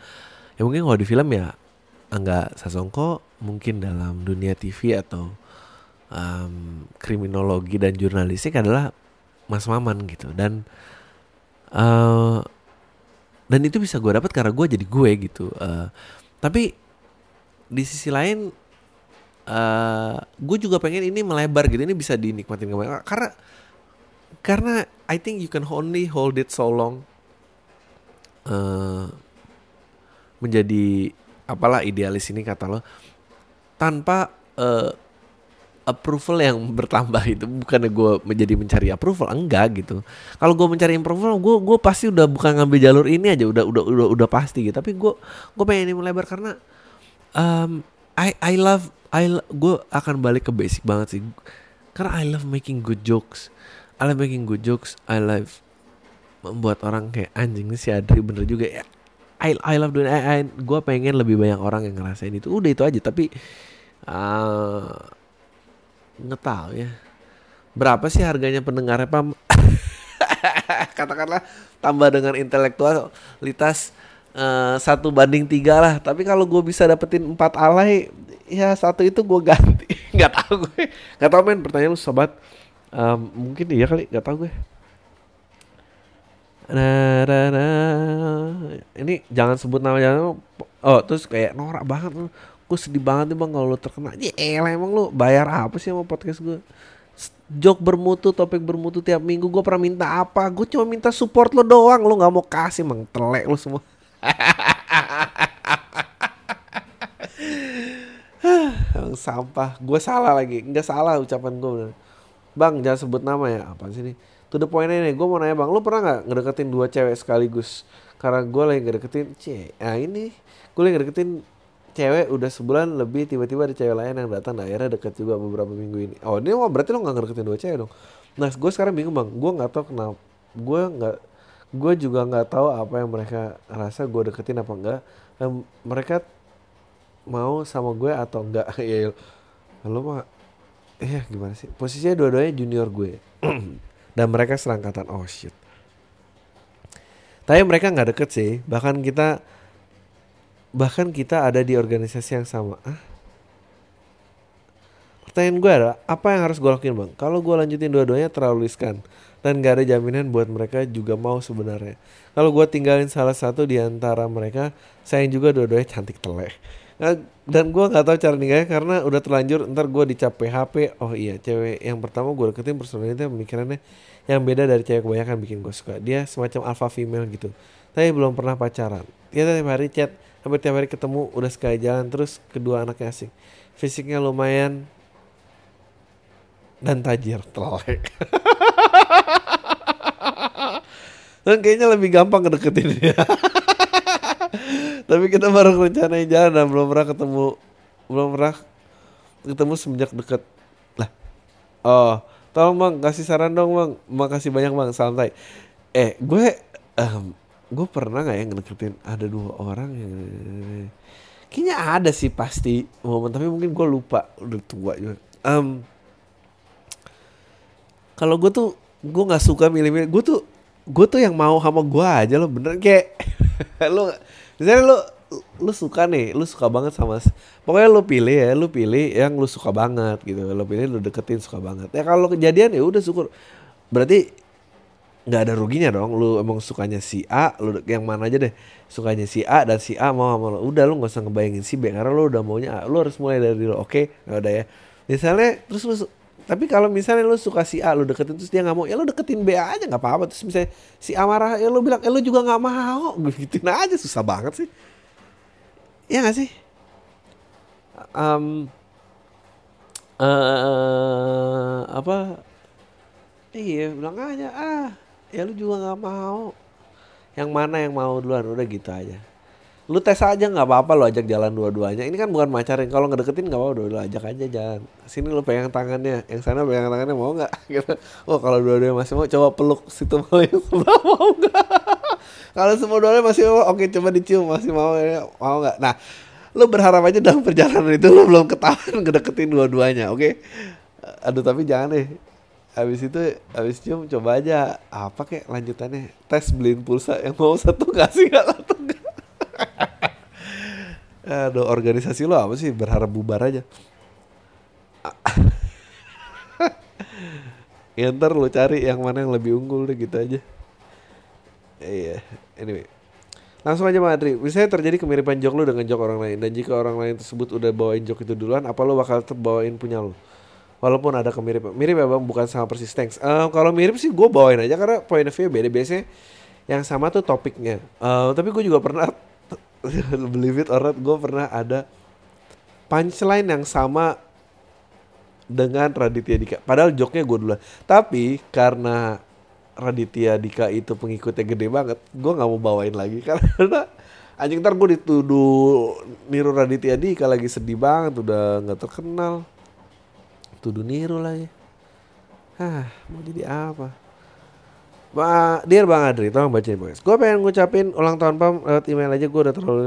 ya mungkin kalau di film ya Angga Sasongko mungkin dalam dunia TV atau um, kriminologi dan jurnalistik adalah Mas Maman gitu. Dan uh, dan itu bisa gue dapat karena gue jadi gue gitu. Uh, tapi di sisi lain uh, gue juga pengen ini melebar gitu. Ini bisa dinikmatin karena karena I think you can only hold it so long uh, menjadi apalah idealis ini kata lo tanpa uh, approval yang bertambah itu bukannya gue menjadi mencari approval enggak gitu. Kalau gue mencari approval gue gue pasti udah bukan ngambil jalur ini aja udah udah udah udah pasti gitu. Tapi gue gue pengen ini melebar karena um, I I love I gue akan balik ke basic banget sih. Karena I love making good jokes. I love making good jokes. I love membuat orang kayak anjing si Adri bener juga ya. I I love doing I, I gue pengen lebih banyak orang yang ngerasain itu. Udah itu aja tapi uh, nggak tahu ya. Berapa sih harganya pendengarnya pam? Katakanlah tambah dengan intelektualitas uh, satu banding tiga lah. Tapi kalau gue bisa dapetin empat alay ya satu itu gue ganti. Nggak tahu gue. Nggak tahu men. Pertanyaan lu sobat um, mungkin iya kali. Nggak tahu gue. Nah, nah, nah. ini jangan sebut nama jangan oh terus kayak norak banget gue sedih banget nih bang kalau lo terkena. Ya elah emang lo bayar apa sih sama podcast gue jok bermutu topik bermutu tiap minggu gue pernah minta apa? Gue cuma minta support lo doang. Lo nggak mau kasih mang. Telek lo semua. Emang sampah. Gue salah lagi. Nggak salah ucapan gue bang jangan sebut nama ya. Apa sih nih to the point nih gue mau nanya bang. Lo pernah nggak ngedeketin dua cewek sekaligus? Karena gue lagi ngedeketin c nah ini. Gue lagi ngedeketin cewek udah sebulan lebih tiba-tiba ada cewek lain yang datang nah, akhirnya deket juga beberapa minggu ini. Oh ini wah berarti lo nggak ngedeketin dua cewek dong? Nah gue sekarang bingung bang. Gue nggak tahu kenapa gue nggak gue juga nggak tahu apa yang mereka rasa gue deketin apa enggak. Dan mereka mau sama gue atau enggak? Ya lo mah ya gimana sih? Posisinya dua-duanya junior gue. Dan mereka serangkatan oh shit. Tapi mereka nggak deket sih. Bahkan kita bahkan kita ada di organisasi yang sama. Ah pertanyaan gue adalah apa yang harus gue lakuin bang? Kalau gue lanjutin dua-duanya terlalu riskan. Dan gak ada jaminan buat mereka juga mau sebenarnya. Kalau gue tinggalin salah satu di antara mereka sayang juga dua-duanya cantik telek nah, dan gue nggak tahu cara ninggalnya karena udah terlanjur ntar gue dicap PHP oh iya cewek yang pertama gue deketin personalnya pemikirannya yang beda dari cewek kebanyakan bikin gue suka. Dia semacam alpha female gitu. Tapi belum pernah pacaran. Dia tiap hari chat hampir tiap hari ketemu udah sekali jalan terus kedua anaknya asing. Fisiknya lumayan dan tajir telek. Dan kayaknya lebih gampang ngedeketin dia. Tapi kita baru rencanain jalan dan belum pernah ketemu belum pernah ketemu semenjak deket. Lah oh tolong bang kasih saran dong bang. Makasih banyak bang. Santai eh gue um, gue pernah nggak ya ngedeketin ada dua orang yang kayaknya ada sih pasti momen tapi mungkin gue lupa udah tua juga um, kalau gue tuh gue nggak suka milih-milih gue tuh gue tuh yang mau sama gue aja lo bener kayak lo misalnya lo lu suka nih, lu suka banget sama pokoknya lu pilih ya, lu pilih yang lu suka banget gitu. Lu pilih lu deketin suka banget. Ya kalau kejadian ya udah syukur. Berarti nggak ada ruginya dong. Lu emang sukanya si A, lu yang mana aja deh. Sukanya si A dan si A mau sama lu. Udah lu nggak usah ngebayangin si B karena lu udah maunya A. Lu harus mulai dari lu. Oke, okay? udah ya. Misalnya terus lu tapi kalau misalnya lu suka si A lu deketin terus dia nggak mau ya lu deketin B aja nggak apa-apa terus misalnya si A marah ya lu bilang ya lu juga nggak mau gituin aja susah banget sih ya gak sih um, uh, apa iya bilang aja ah ya lu juga nggak mau. Yang mana yang mau duluan? Udah gitu aja. Lu tes aja nggak apa-apa lu ajak jalan dua-duanya. Ini kan bukan pacaran kalau ngedeketin nggak mau lu ajak aja jalan. Sini lu pegang tangannya. Yang sana pegang tangannya mau nggak? Gitu. Oh kalau dua-duanya masih mau coba peluk situ mau yang sebelah mau nggak? Kalau semua dua-duanya masih mau oke coba dicium masih mau ya mau nggak? Nah lu berharap aja dalam perjalanan itu lu belum ketahuan ngedeketin dua-duanya oke? Aduh tapi jangan deh Habis itu habis cium coba aja apa kek lanjutannya tes beliin pulsa yang mau satu kasih gak satu. Aduh organisasi lo apa sih berharap bubar aja. ya ntar lo cari yang mana yang lebih unggul deh gitu aja. Iya, anyway. Langsung aja Madri, misalnya terjadi kemiripan jok lu dengan jok orang lain Dan jika orang lain tersebut udah bawain jok itu duluan Apa lo bakal tetap bawain punya lo? Walaupun ada kemiripan mirip ya bang bukan sama persis thanks. Uh, kalau mirip sih gue bawain aja karena point of view beda. Biasanya yang sama tuh topiknya. Uh, tapi gue juga pernah believe it or not gue pernah ada punchline yang sama dengan Raditya Dika. Padahal joknya gue duluan. Tapi karena Raditya Dika itu pengikutnya gede banget gue nggak mau bawain lagi. Karena anjing ntar gue dituduh niru Raditya Dika lagi sedih banget udah nggak terkenal tuduh niru lagi Hah, mau jadi apa? Ba Dear Bang Adri, tolong bacain guys. Gue pengen ngucapin ulang tahun Pam lewat email aja. Gue udah terlalu.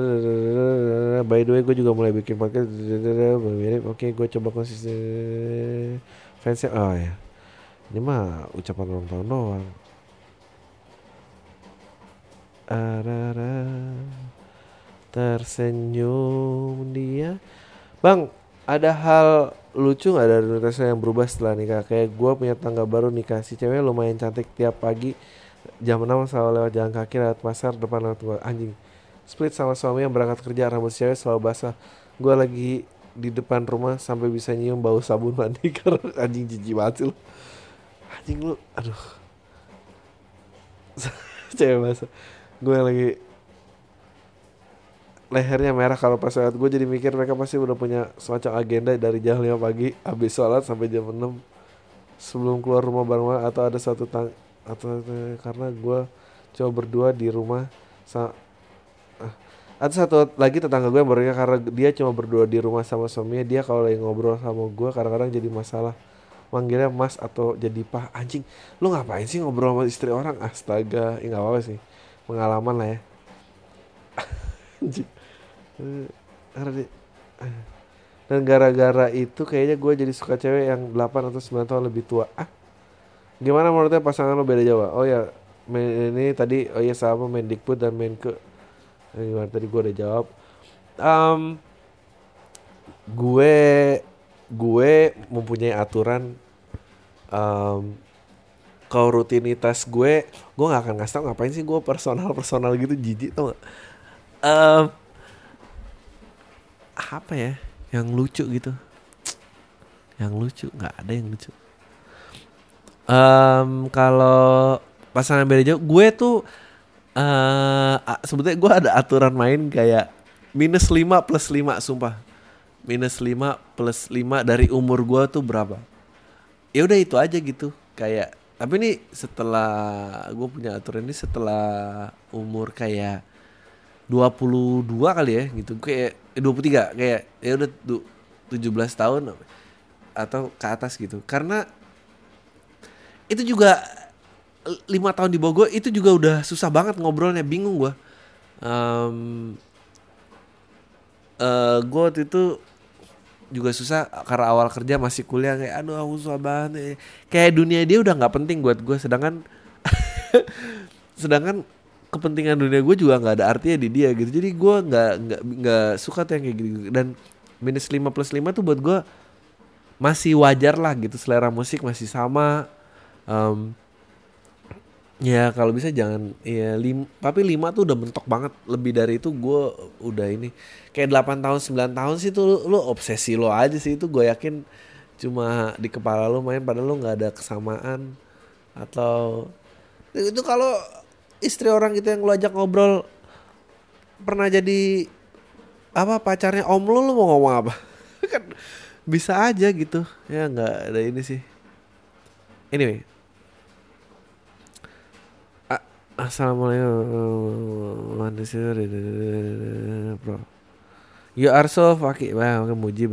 By the way, gue juga mulai bikin podcast. Mirip. Oke, gue coba konsisten. Fansnya, oh ya. Ini mah ucapan ulang tahun doang. Arara, tersenyum dia. Bang, ada hal lucu nggak dari Natasha yang berubah setelah nikah? Kayak gue punya tangga baru nikah si cewek lumayan cantik tiap pagi jam 6 selalu lewat jalan kaki lewat pasar depan lewat tua anjing split sama suami yang berangkat kerja rambut cewek selalu basah. Gue lagi di depan rumah sampai bisa nyium bau sabun mandi karena anjing jijik banget lu. Anjing lu aduh. Cewek basah. Gue lagi lehernya merah kalau pas sholat gue jadi mikir mereka pasti udah punya semacam agenda dari jam 5 pagi habis sholat sampai jam 6 sebelum keluar rumah bareng atau ada satu tang atau karena gue coba berdua di rumah sa ah, ada satu lagi tetangga gue yang barunya karena dia cuma berdua di rumah sama suaminya dia kalau lagi ngobrol sama gue kadang-kadang jadi masalah. Manggilnya mas atau jadi pak anjing lu ngapain sih ngobrol sama istri orang? Astaga ya nggak apa-apa sih pengalaman lah ya. Anjing dan gara-gara itu kayaknya gue jadi suka cewek yang 8 atau 9 tahun lebih tua. Ah gimana menurutnya pasangan lo beda jauh oh ya main ini tadi oh ya sama main dikput dan main ke eh, gimana tadi gue udah jawab. Um, gue gue mempunyai aturan um, kalau rutinitas gue gue nggak akan ngasih tau ngapain sih gue personal personal gitu jijik gak? Um, apa ya yang lucu gitu. Yang lucu nggak ada yang lucu. Um, kalau pasangan beda jauh gue tuh uh, sebetulnya gue ada aturan main kayak minus 5 plus 5 sumpah. Minus 5 plus 5 dari umur gue tuh berapa? Ya udah itu aja gitu kayak tapi ini setelah gue punya aturan ini setelah umur kayak 22 kali ya gitu. Kayak eh, 23 kayak ya udah 17 tahun atau ke atas gitu. Karena itu juga lima tahun di Bogor itu juga udah susah banget ngobrolnya bingung gue um, uh, gue waktu itu juga susah karena awal kerja masih kuliah kayak aduh aku susah banget kayak dunia dia udah nggak penting buat gue sedangkan sedangkan kepentingan dunia gue juga nggak ada artinya di dia gitu. Jadi gue nggak nggak nggak suka tuh yang kayak gitu dan minus 5 plus 5 tuh buat gue masih wajar lah gitu. Selera musik masih sama um, ya kalau bisa jangan ya lim, tapi 5 tuh udah mentok banget. Lebih dari itu gue udah ini kayak 8 tahun 9 tahun sih tuh lu obsesi lo aja sih. Itu gue yakin cuma di kepala lu main padahal lu nggak ada kesamaan. Atau itu kalau istri orang itu yang lu ajak ngobrol pernah jadi apa pacarnya om lu lu mau ngomong apa? Kan bisa aja gitu. Ya nggak ada ini sih. Anyway. Assalamualaikum. Bro. You are so fucking Wah, wow, muji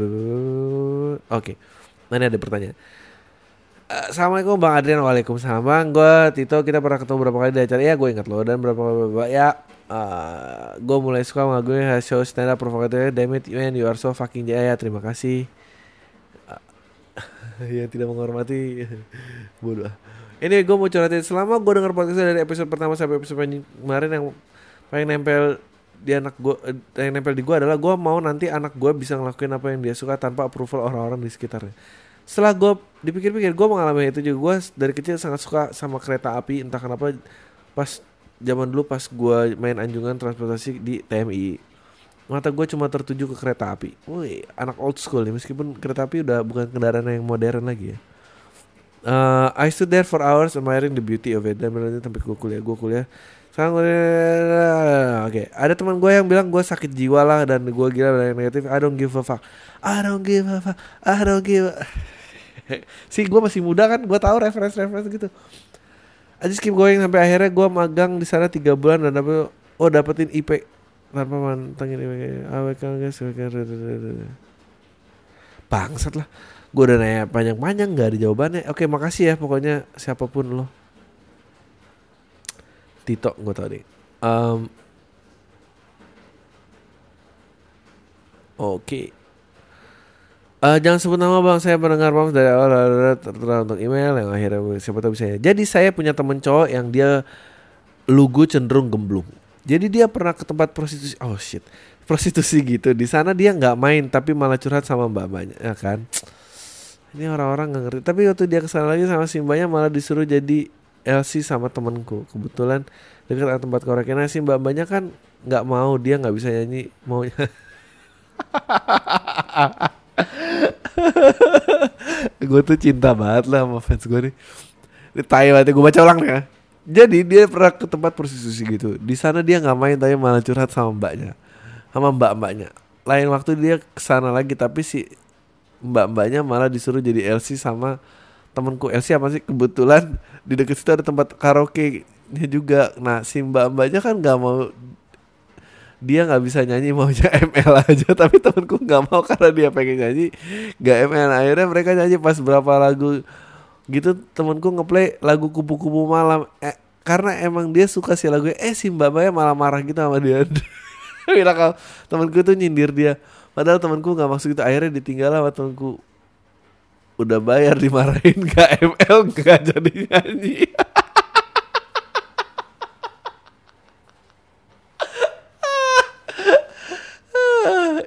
Oke. Mana ada pertanyaan Assalamualaikum Bang Adrian. Waalaikumsalam. Bang Gue Tito Kita pernah ketemu berapa kali di acara? Ya gue ingat loh Dan berapa kali Ya uh, Gue mulai suka sama gue Show stand up provokatornya. Damn it man You are so fucking jaya Terima kasih. Uh, Ya tidak menghormati. Bodoh. Ini gue mau curhatin. Selama gue denger podcastnya dari episode pertama sampai episode kemarin yang paling nempel di anak gue eh, yang nempel di gue adalah gue mau nanti anak gue bisa ngelakuin apa yang dia suka tanpa approval orang-orang di sekitarnya setelah gue dipikir-pikir gue mengalami itu juga. Gue dari kecil sangat suka sama kereta api entah kenapa pas zaman dulu pas gue main anjungan transportasi di TMI mata gue cuma tertuju ke kereta api. Woi anak old school ya meskipun kereta api udah bukan kendaraan yang modern lagi ya. Uh, I stood there for hours admiring the beauty of it. Dan berlanjut sampai gue kuliah gue kuliah sekarang oke. Ada teman gue yang bilang gue sakit jiwa lah dan gue gila dan negatif I don't give a fuck. I don't give a fuck. I don't give a... sih gue masih muda kan gue tahu reference reference gitu. I just keep going sampai akhirnya gue magang di sana tiga bulan dan dapet oh dapetin IP tanpa mantengin IP AWK guys bangsat lah. Gue udah nanya panjang-panjang gak ada jawabannya. Oke makasih ya pokoknya siapa pun lo Tito gue tau deh um, oke okay. Uh, jangan sebut nama bang, saya mendengar bang dari awal tertera untuk email yang akhirnya siapa tahu bisa ya. Jadi saya punya temen cowok yang dia lugu cenderung gemblung. Jadi dia pernah ke tempat prostitusi. Oh shit, prostitusi gitu. Di sana dia nggak main tapi malah curhat sama mbak-mbaknya, ya kan? ini orang-orang nggak ngerti tapi waktu dia ke sana lagi sama simbanya malah disuruh jadi LC sama temanku kebetulan dekat tempat koreknya nah, si mbak mbaknya kan nggak mau dia nggak bisa nyanyi maunya. Gue tuh cinta banget lah sama fans gue nih. Ini tai banget gue baca ulang ya. Jadi dia pernah ke tempat prostitusi gitu. Di sana dia nggak main tapi malah curhat sama mbaknya. Sama mbak mbaknya lain waktu dia ke sana lagi tapi si mbak-mbaknya malah disuruh jadi LC sama temanku LC apa sih? Kebetulan di dekat situ ada tempat karaoke nya juga. Nah si mbak-mbaknya kan nggak mau dia nggak bisa nyanyi maunya ML aja. Tapi temanku nggak mau karena dia pengen nyanyi nggak ML akhirnya mereka nyanyi pas berapa lagu gitu temanku ngeplay lagu kupu-kupu malam. Eh, karena emang dia suka si lagu eh si mbak mbaknya malah marah gitu sama dia. Bilang kalau temanku tuh nyindir dia. Padahal temanku nggak maksud itu akhirnya ditinggal sama temanku udah bayar dimarahin KML nggak jadi nyanyi.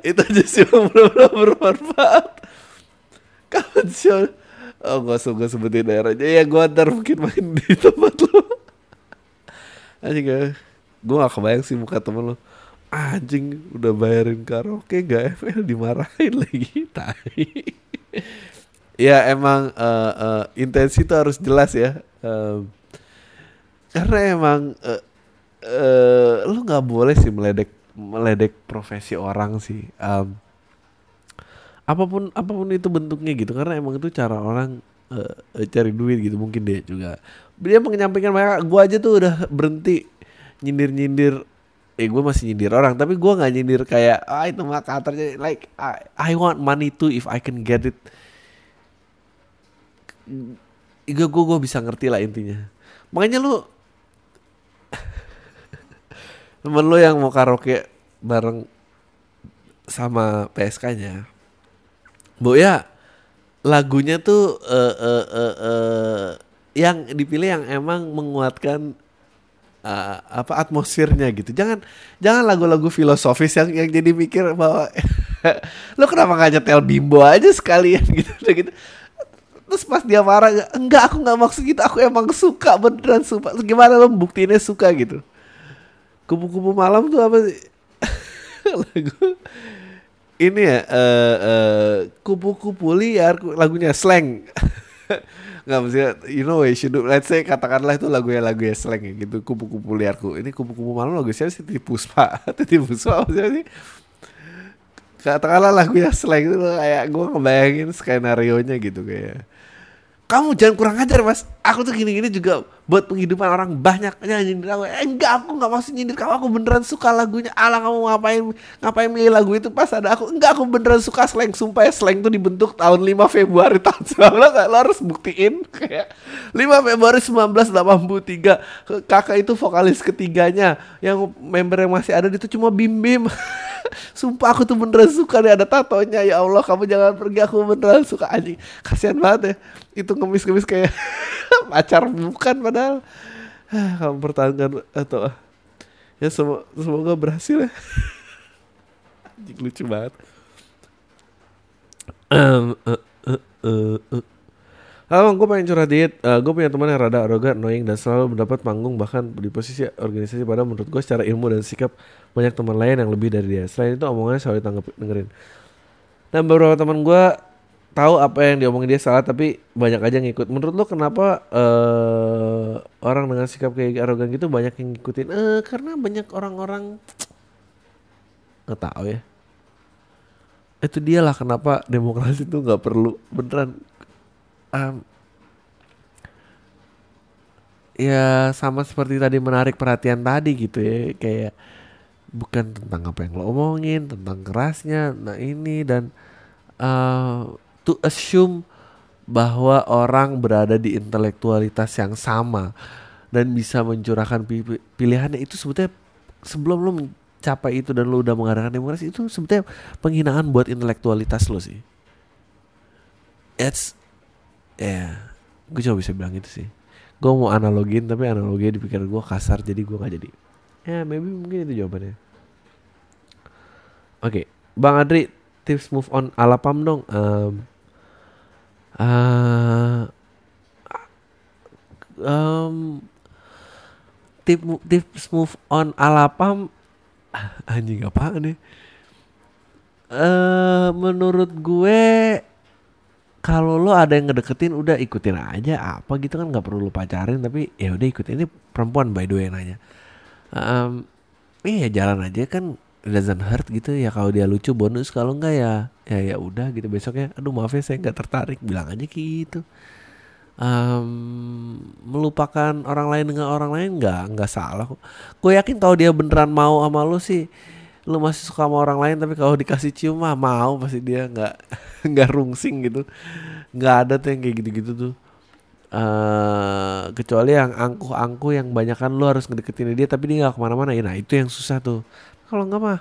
itu aja sih benar-benar bermanfaat. Kapan sih? Oh gak suka sebutin daerahnya. Ya gue ntar mungkin main di tempat lo Aja gak Gue gak kebayang sih muka temen lo anjing udah bayarin karaoke gak FL dimarahin lagi. Tai ya emang uh, uh, intensi itu harus jelas ya. Um, karena emang uh, uh, lu nggak boleh sih meledek meledek profesi orang sih. Um, apa pun apa pun itu bentuknya gitu. Karena emang itu cara orang uh, cari duit gitu. Mungkin dia juga dia menyampaikan mereka gua aja tuh udah berhenti nyindir nyindir eh gue masih nyindir orang tapi gue nggak nyindir kayak ah itu mah katernya like I, I want money too if I can get it gue gue bisa ngerti lah intinya makanya lu temen lu yang mau karaoke bareng sama PSK-nya bu ya lagunya tuh uh, uh, uh, uh, yang dipilih yang emang menguatkan uh, apa atmosfernya gitu. Jangan jangan lagu-lagu filosofis yang yang jadi mikir bahwa lo kenapa gak nyetel bimbo aja sekalian gitu gitu. Terus pas dia marah, enggak aku nggak maksud gitu, aku emang suka beneran suka. Gimana lo buktiinnya suka gitu? Kupu-kupu malam tuh apa sih? lagu ini ya uh, uh, kupu-kupu liar lagunya slang. Nggak mesti you know we should do. Let's say katakanlah itu lagu ya lagu ya slang gitu. Kupu-kupu liarku ini kupu-kupu malam lagu siapa sih? Tipu puspa. Tipu puspa maksudnya sih? Katakanlah lagu ya slang itu kayak gue ngebayangin skenario nya gitu kayak kamu jangan kurang ajar mas. Aku tuh gini-gini juga buat penghidupan orang banyak ya nyindir aku. Eh, enggak aku nggak maksud nyindir kamu. Aku beneran suka lagunya. Ala kamu ngapain ngapain milih lagu itu pas ada aku? Enggak aku beneran suka slang. Sumpah ya slang tuh dibentuk tahun 5 Februari tahun 19 lo harus buktiin. Kayak 5 Februari 1983 kakak itu vokalis ketiganya. Yang member yang masih ada itu cuma Bim Bim. Sumpah aku tuh beneran suka nih ada tatonya. Ya Allah kamu jangan pergi. Aku beneran suka. Anjing Kasian banget ya. Itu ngemis-ngemis kayak pacar. Bukan padahal Kamu pertahankan atau Ya semoga, semoga berhasil ya Anjing lucu banget um, uh, uh, uh, uh. Halo, gue pengen curhat dikit. Uh, gue punya teman yang rada arogan, annoying, dan selalu mendapat panggung bahkan di posisi organisasi pada menurut gue secara ilmu dan sikap banyak teman lain yang lebih dari dia. Selain itu omongannya selalu ditanggap dengerin. Dan beberapa teman gue tahu apa yang diomongin dia salah tapi banyak aja ngikut. Menurut lo kenapa uh, orang dengan sikap kayak arogan gitu banyak yang ngikutin? Eh karena banyak orang-orang nggak tahu ya. Itu dialah kenapa demokrasi itu nggak perlu beneran um, ya sama seperti tadi menarik perhatian tadi gitu ya kayak bukan tentang apa yang lo omongin tentang kerasnya nah ini dan uh, to assume bahwa orang berada di intelektualitas yang sama dan bisa mencurahkan pilihannya itu sebetulnya sebelum lo mencapai itu dan lo udah mengadakan demokrasi itu sebetulnya penghinaan buat intelektualitas lo sih. It's ya gue coba bisa bilang itu sih gue mau analogin tapi analoginya dipikir gue kasar jadi gue gak jadi ya maybe mungkin itu jawabannya oke okay. bang Adri tips move on ala pam dong um, uh, um, tip tips move on ala pam. Anjing apa nih? Uh, menurut gue kalau lo ada yang ngedeketin udah ikutin aja apa gitu kan nggak perlu pacarin tapi ya udah ikutin. Ini perempuan by the way nanya. Um, iya jalan aja kan doesn't hurt gitu ya kalau dia lucu bonus kalau enggak ya ya ya udah gitu. Besoknya aduh maaf ya saya nggak tertarik. Bilang aja gitu. Um, melupakan orang lain dengan orang lain nggak nggak salah gue yakin kalau dia beneran mau sama lo sih lu masih suka sama orang lain tapi kalau dikasih cium mah mau pasti dia nggak nggak rungsing gitu. Nggak ada tuh yang kayak gitu-gitu tuh. Uh, kecuali yang angkuh-angkuh yang banyak kan lu harus ngedeketin dia tapi dia nggak ke mana-mana. Ya nah itu yang susah tuh kalau nggak mah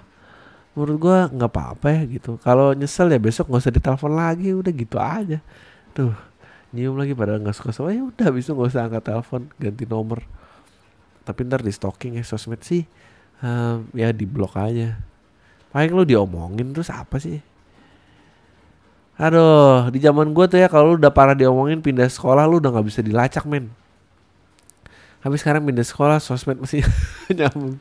menurut gua nggak apa-apa ya gitu. Kalau nyesel ya besok nggak usah ditelepon lagi udah gitu aja. Tuh nyium lagi pada nggak suka sama ya udah bisa nggak usah angkat telepon ganti nomor. Tapi ntar di stalking ya sosmed sih um, ya di blok aja. Paling lu diomongin terus apa sih? Aduh di zaman gue tuh ya kalau lu udah parah diomongin pindah sekolah lu udah nggak bisa dilacak men. Habis sekarang pindah sekolah sosmed masih nyambung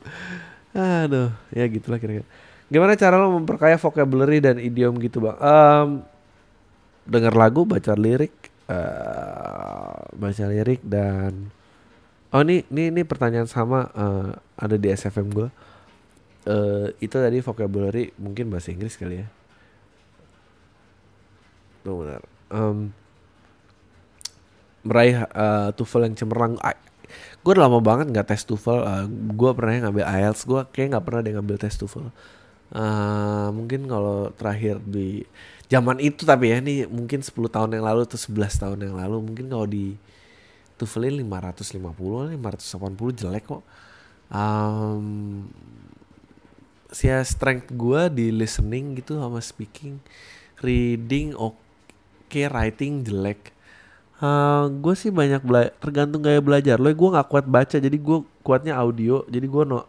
aduh ya gitulah kira-kira gimana cara lo memperkaya vocabulary dan idiom gitu bang um, dengar lagu baca lirik uh, baca lirik dan Oh ini ini ini pertanyaan sama uh, ada di SFM gue. Uh, itu tadi vocabulary mungkin bahasa Inggris kali ya. Tuh benar. Um, meraih uh, TOEFL yang cemerlang. Gue lama banget nggak tes TOEFL. Uh, gue pernah ngambil IELTS. Gue kayak nggak pernah deh ngambil tes TOEFL. Uh, mungkin kalau terakhir di zaman itu tapi ya ini mungkin 10 tahun yang lalu atau 11 tahun yang lalu mungkin kalau di TOEFL 550 580 jelek kok um, ya strength gue di listening gitu sama speaking reading oke okay, writing jelek uh, gue sih banyak belajar tergantung gaya belajar. Lo gue nggak kuat baca jadi gue kuatnya audio jadi gue no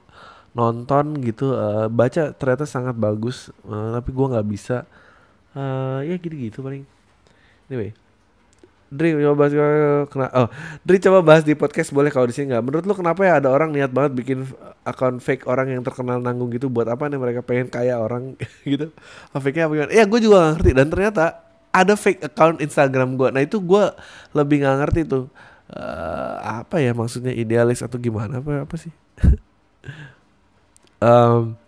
nonton gitu. Uh, baca ternyata sangat bagus uh, tapi gue nggak bisa. Uh, ya gitu gitu paling. Anyway Dri coba bahas kena oh Dri coba bahas di podcast boleh kalau di sini nggak. Menurut lu kenapa ya ada orang niat banget bikin akun fake orang yang terkenal nanggung gitu? Buat apa nih mereka pengen kaya orang gitu? Fake nya apa gimana? Ya gue juga gak ngerti. Dan ternyata ada fake account Instagram gue nah itu gue lebih nggak ngerti tuh uh, apa ya maksudnya idealis atau gimana apa apa sih um,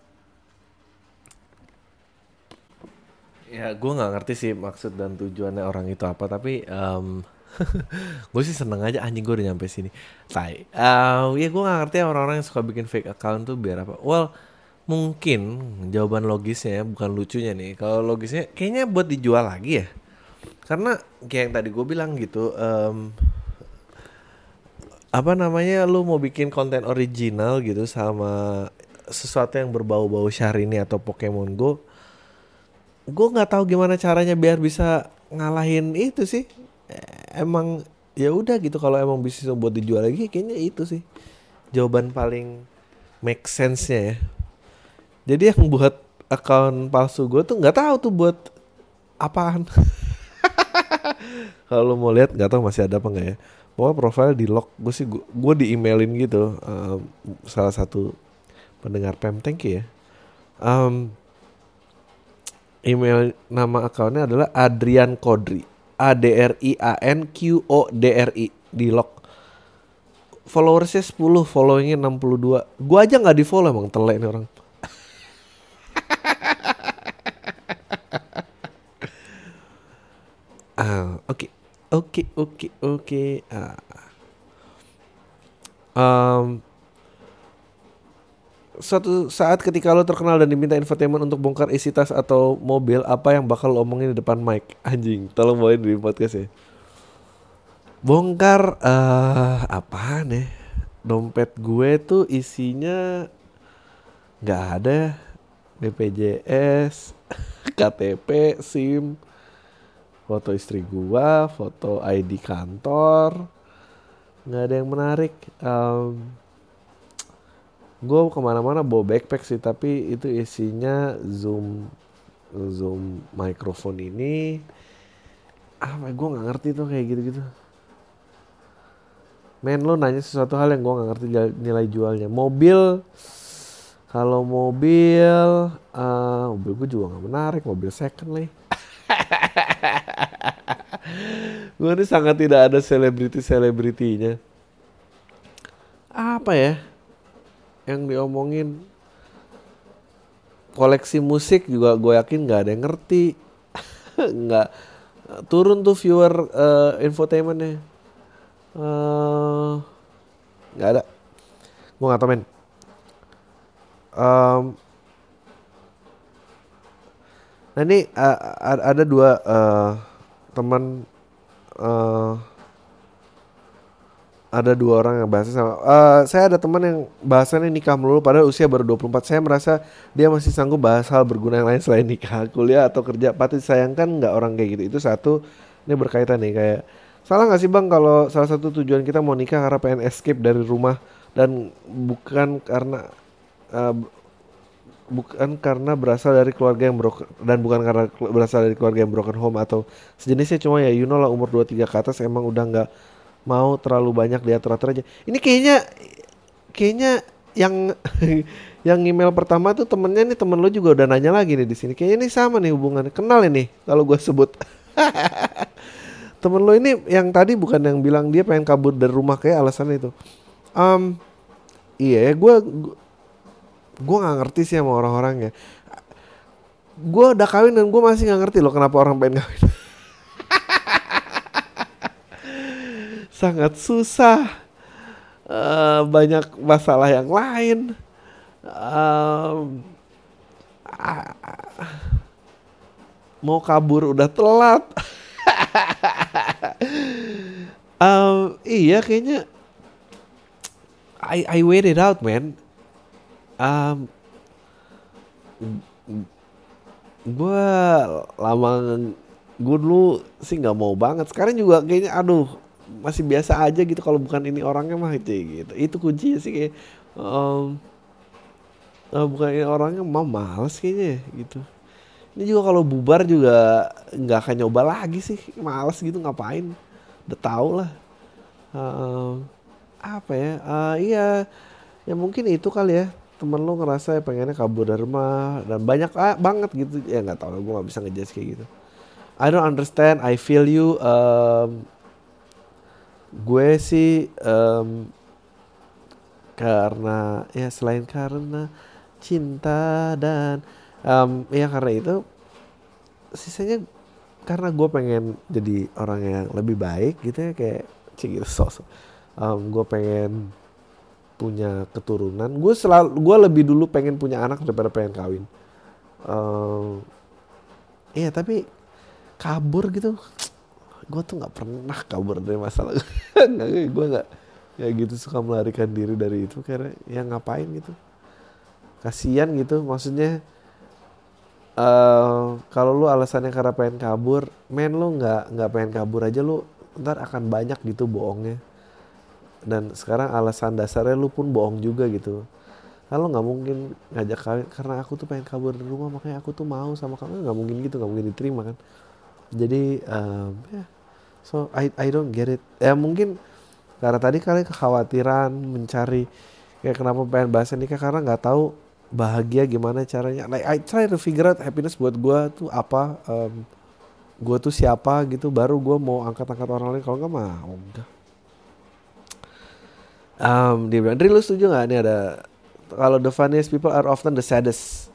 ya gue nggak ngerti sih maksud dan tujuannya orang itu apa tapi um, gue sih seneng aja anjing gue udah nyampe sini. Tai. Uh, ya gue gak ngerti orang-orang yang suka bikin fake account tuh biar apa. Well, mungkin jawaban logisnya bukan lucunya nih. Kalau logisnya kayaknya buat dijual lagi ya. Karena kayak yang tadi gue bilang gitu. Um, apa namanya lu mau bikin konten original gitu sama sesuatu yang berbau-bau Syahrini atau Pokemon Go gue nggak tahu gimana caranya biar bisa ngalahin itu sih emang ya udah gitu kalau emang bisnis buat dijual lagi kayaknya itu sih jawaban paling make sense nya ya jadi yang buat akun palsu gue tuh nggak tahu tuh buat apaan kalau mau lihat nggak tahu masih ada apa nggak ya pokoknya profile di lock gue sih gue di emailin gitu um, salah satu pendengar pem thank you ya um, email nama akunnya adalah Adrian Kodri. A D R I A N Q O D R I di lock. Followersnya 10, followingnya 62. Gua aja nggak di follow emang telek nih orang. ah, oke. Oke, oke, oke. Um, suatu saat ketika lo terkenal dan diminta infotainment untuk bongkar isi tas atau mobil, apa yang bakal lo omongin di depan mic? Anjing, tolong bawain di podcast ya. Bongkar uh, apaan ya? Dompet gue tuh isinya nggak ada BPJS, KTP, SIM, foto istri gua, foto ID kantor, nggak ada yang menarik. Um, gue ke mana-mana bawa backpack sih tapi itu isinya zoom zoom microphone ini. Apa gue nggak ngerti tuh kayak gitu-gitu. Men lo nanya sesuatu hal yang gue nggak ngerti nilai jualnya. Mobil kalau mobil uh, mobil gue juga nggak menarik mobil second nih gue ini sangat tidak ada selebriti selebritinya apa ya yang diomongin? Koleksi musik juga gue yakin nggak ada yang ngerti. Nggak. Turun tuh viewer uh, infotainmentnya. Uh, nggak ada. Gue nggak tahu men um, nah ini uh, ada dua uh, teman uh, ada dua orang yang bahasa sama. Uh, saya ada teman yang bahasannya nikah melulu padahal usia baru 24. Saya merasa dia masih sanggup bahas hal berguna yang lain selain nikah, kuliah atau kerja. Patut disayangkan nggak orang kayak gitu. Itu satu. Ini berkaitan nih kayak salah nggak sih bang kalau salah satu tujuan kita mau nikah karena pengen escape dari rumah dan bukan karena uh, bukan karena berasal dari keluarga yang broken dan bukan karena berasal dari keluarga yang broken home atau sejenisnya cuma ya you know lah umur 23 ke atas emang udah nggak mau terlalu banyak diatur-atur aja. Ini kayaknya kayaknya yang yang email pertama tuh temennya nih temen lo juga udah nanya lagi nih di sini. Kayaknya ini sama nih hubungannya. Kenal ini kalau gue sebut. temen lo ini yang tadi bukan yang bilang dia pengen kabur dari rumah kayak alasan itu. Um, iya ya gue gue nggak ngerti sih sama orang-orang ya. Gue udah kawin dan gue masih nggak ngerti loh kenapa orang pengen kawin. sangat susah uh, banyak masalah yang lain um, mau kabur udah telat um, iya kayaknya I I waited out man um, gue lama gue dulu sih nggak mau banget. Sekarang juga kayaknya aduh masih biasa aja gitu kalau bukan ini orangnya mah itu gitu. Itu kuncinya sih kayak um, uh, bukan ini orangnya mah males kayaknya gitu. Ini juga kalau bubar juga nggak akan nyoba lagi sih. Males gitu ngapain? Udah tau lah. Uh, apa ya? Uh, iya ya mungkin itu kali ya temen lo ngerasa ya pengennya kabur dari rumah dan banyak ah, banget gitu. Ya nggak tahu gue nggak bisa ngejudge kayak gitu. I don't understand I feel you um, gue sih um, karena ya selain karena cinta dan um, ya karena itu sisanya karena gue pengen jadi orang yang lebih baik gitu ya kayak cik gitu um, gue pengen punya keturunan. Gue selalu gue lebih dulu pengen punya anak daripada pengen kawin. Um, iya tapi kabur gitu. Gue tuh nggak pernah kabur dari masalah. Gue nggak ya gitu suka melarikan diri dari itu. Karena ya ngapain gitu. Kasihan gitu maksudnya uh, kalau lu alasannya karena pengen kabur men lu nggak nggak pengen kabur aja lu ntar akan banyak gitu bohongnya dan sekarang alasan dasarnya lu pun bohong juga gitu. Kalau nggak mungkin ngajak kawin karena aku tuh pengen kabur dari rumah makanya aku tuh mau sama kamu. Nggak mungkin gitu nggak mungkin diterima kan. Jadi um, ya yeah. so I I don't get it. Ya mungkin karena tadi kalian kekhawatiran mencari kayak kenapa pengen bahas nikah karena nggak tahu bahagia gimana caranya. Like I try to figure out happiness buat gue tuh apa um, gue tuh siapa gitu baru gue mau angkat-angkat orang lain. Kalau nggak mau udah Um, dia bilang, Dri lu setuju gak nih ada kalau the funniest people are often the saddest.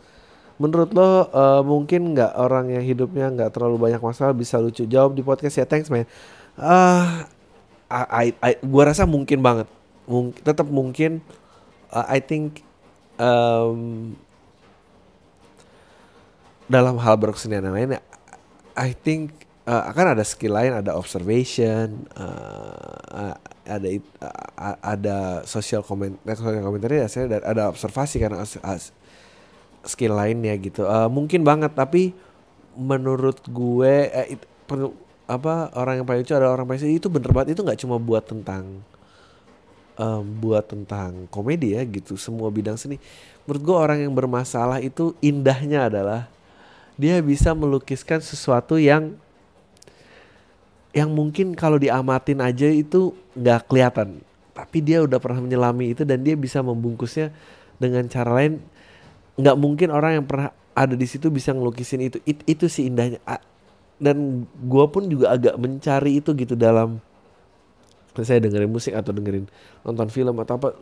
Menurut lo uh, mungkin nggak orang yang hidupnya nggak terlalu banyak masalah bisa lucu jawab di podcast ya thanks man. Uh, I, I, I gua rasa mungkin banget, Mung, tetap mungkin. Uh, I think um, dalam hal berkesenian yang lain, I think uh, akan ada skill lain, ada observation, uh, ada ada social comment, eh, komentarnya saya ada observasi karena skill lainnya gitu. Uh, mungkin banget, tapi menurut gue eh, it, perlu apa orang yang paling lucu ada orang paling itu bener banget itu nggak cuma buat tentang um, buat tentang komedi ya gitu semua bidang seni menurut gue orang yang bermasalah itu indahnya adalah dia bisa melukiskan sesuatu yang yang mungkin kalau diamatin aja itu nggak kelihatan. Tapi dia udah pernah menyelami itu dan dia bisa membungkusnya dengan cara lain. Nggak mungkin orang yang pernah ada di situ bisa ngelukisin itu. It, itu sih indahnya. Dan gue pun juga agak mencari itu gitu dalam saya dengerin musik atau dengerin nonton film atau apa.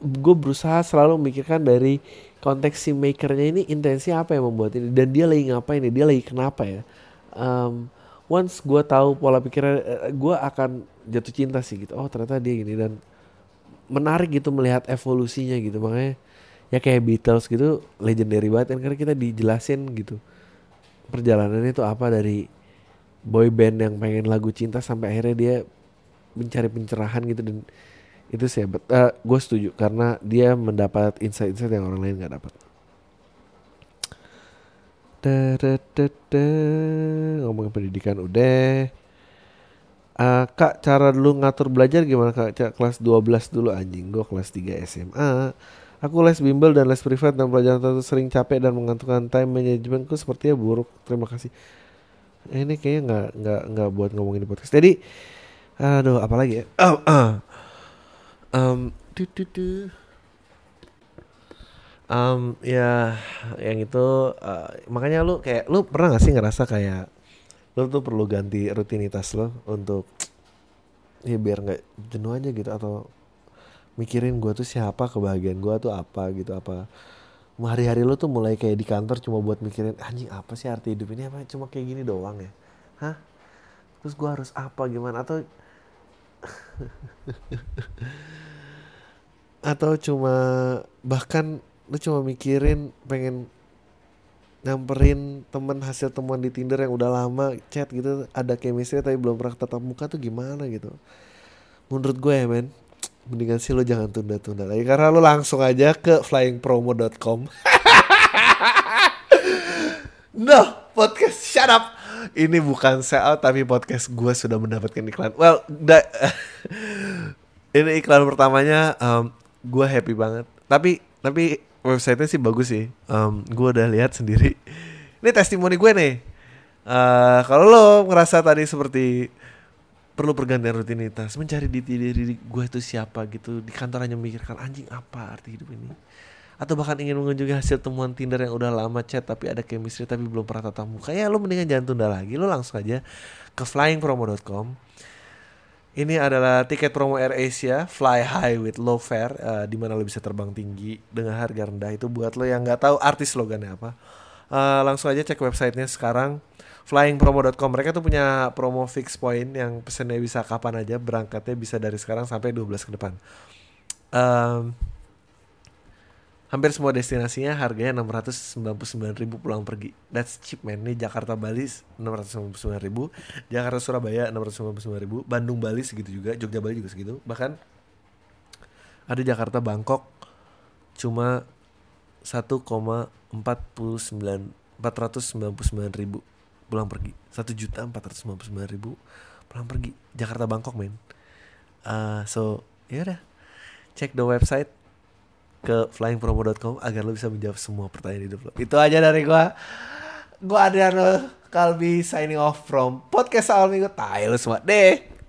Gue berusaha selalu memikirkan dari konteks si makernya ini intensi apa yang membuat ini. Dan dia lagi ngapain ini dia lagi kenapa ya? Um, once gue tahu pola pikirnya eh, gue akan jatuh cinta sih gitu. Oh ternyata dia gini dan menarik gitu melihat evolusinya gitu. Makanya ya kayak Beatles gitu legendary banget kan karena kita dijelasin gitu. Perjalanannya itu apa dari boy band yang pengen lagu cinta sampai akhirnya dia mencari pencerahan gitu dan itu sih uh, eh, gue setuju karena dia mendapat insight-insight yang orang lain nggak dapat. da, da, da, da. Ngomongin pendidikan udah. Uh, kak cara dulu ngatur belajar gimana kak? Cak, kelas 12 dulu anjing. Gue kelas 3 SMA aku les bimbel dan les privat dan pelajaran tertentu sering capek dan mengantukkan time manajemenku sepertinya buruk. Terima kasih. Eh, ini kayaknya nggak nggak nggak buat ngomongin di podcast. Jadi aduh apalagi ya? Oh, uh. um, du, du, du um, ya yang itu uh, makanya lu kayak lu pernah gak sih ngerasa kayak lu tuh perlu ganti rutinitas lo untuk ya biar nggak jenuh aja gitu atau mikirin gue tuh siapa kebahagiaan gue tuh apa gitu apa. Hari-hari lu tuh mulai kayak di kantor cuma buat mikirin anjing apa sih arti hidup ini? Apa cuma kayak gini doang ya? Hah? Terus gue harus apa? Gimana? Atau atau cuma bahkan lu cuma mikirin pengen nyamperin temen hasil temuan di Tinder yang udah lama chat gitu ada chemistry tapi belum pernah tatap muka tuh gimana gitu. Menurut gue ya men mendingan sih lo jangan tunda-tunda lagi karena lo langsung aja ke flyingpromo.com no podcast shut up. Ini bukan sell tapi podcast gue sudah mendapatkan iklan. Well da ini iklan pertamanya um, gue happy banget. Tapi tapi websitenya sih bagus sih. Um, gue udah lihat sendiri. Ini testimoni gue nih. Uh, kalau lo ngerasa tadi seperti perlu pergantian rutinitas, mencari di diri gue itu siapa gitu, di kantor hanya memikirkan anjing apa arti hidup ini, atau bahkan ingin mengunjungi hasil temuan Tinder yang udah lama chat tapi ada chemistry tapi belum pernah tatap muka, ya lo mendingan jangan tunda lagi, lo langsung aja ke flyingpromo.com ini adalah tiket promo Air Asia Fly High with Low Fare uh, di mana lo bisa terbang tinggi dengan harga rendah. Itu buat lo yang nggak tahu artis slogannya apa. Uh, langsung aja cek websitenya sekarang flyingpromo.com mereka tuh punya promo fix point yang pesannya bisa kapan aja berangkatnya bisa dari sekarang sampai 12 ke depan. Um, hampir semua destinasinya harganya 699 ribu pulang pergi. That's cheap man. Nih Jakarta Bali 699 ribu. Jakarta Surabaya 699 ribu. Bandung Bali segitu juga. Jogja Bali juga segitu. Bahkan ada Jakarta Bangkok cuma 1,49 499 ribu pulang pergi. Satu juta empat ratus sembilan puluh sembilan ribu pulang pergi. Jakarta Bangkok men uh, so ya udah. Cek the website ke flyingpromo.com agar lo bisa menjawab semua pertanyaan hidup lo. Itu aja dari gua. Gua Adriano Kalbi signing off from podcast awal minggu. Semua. Deh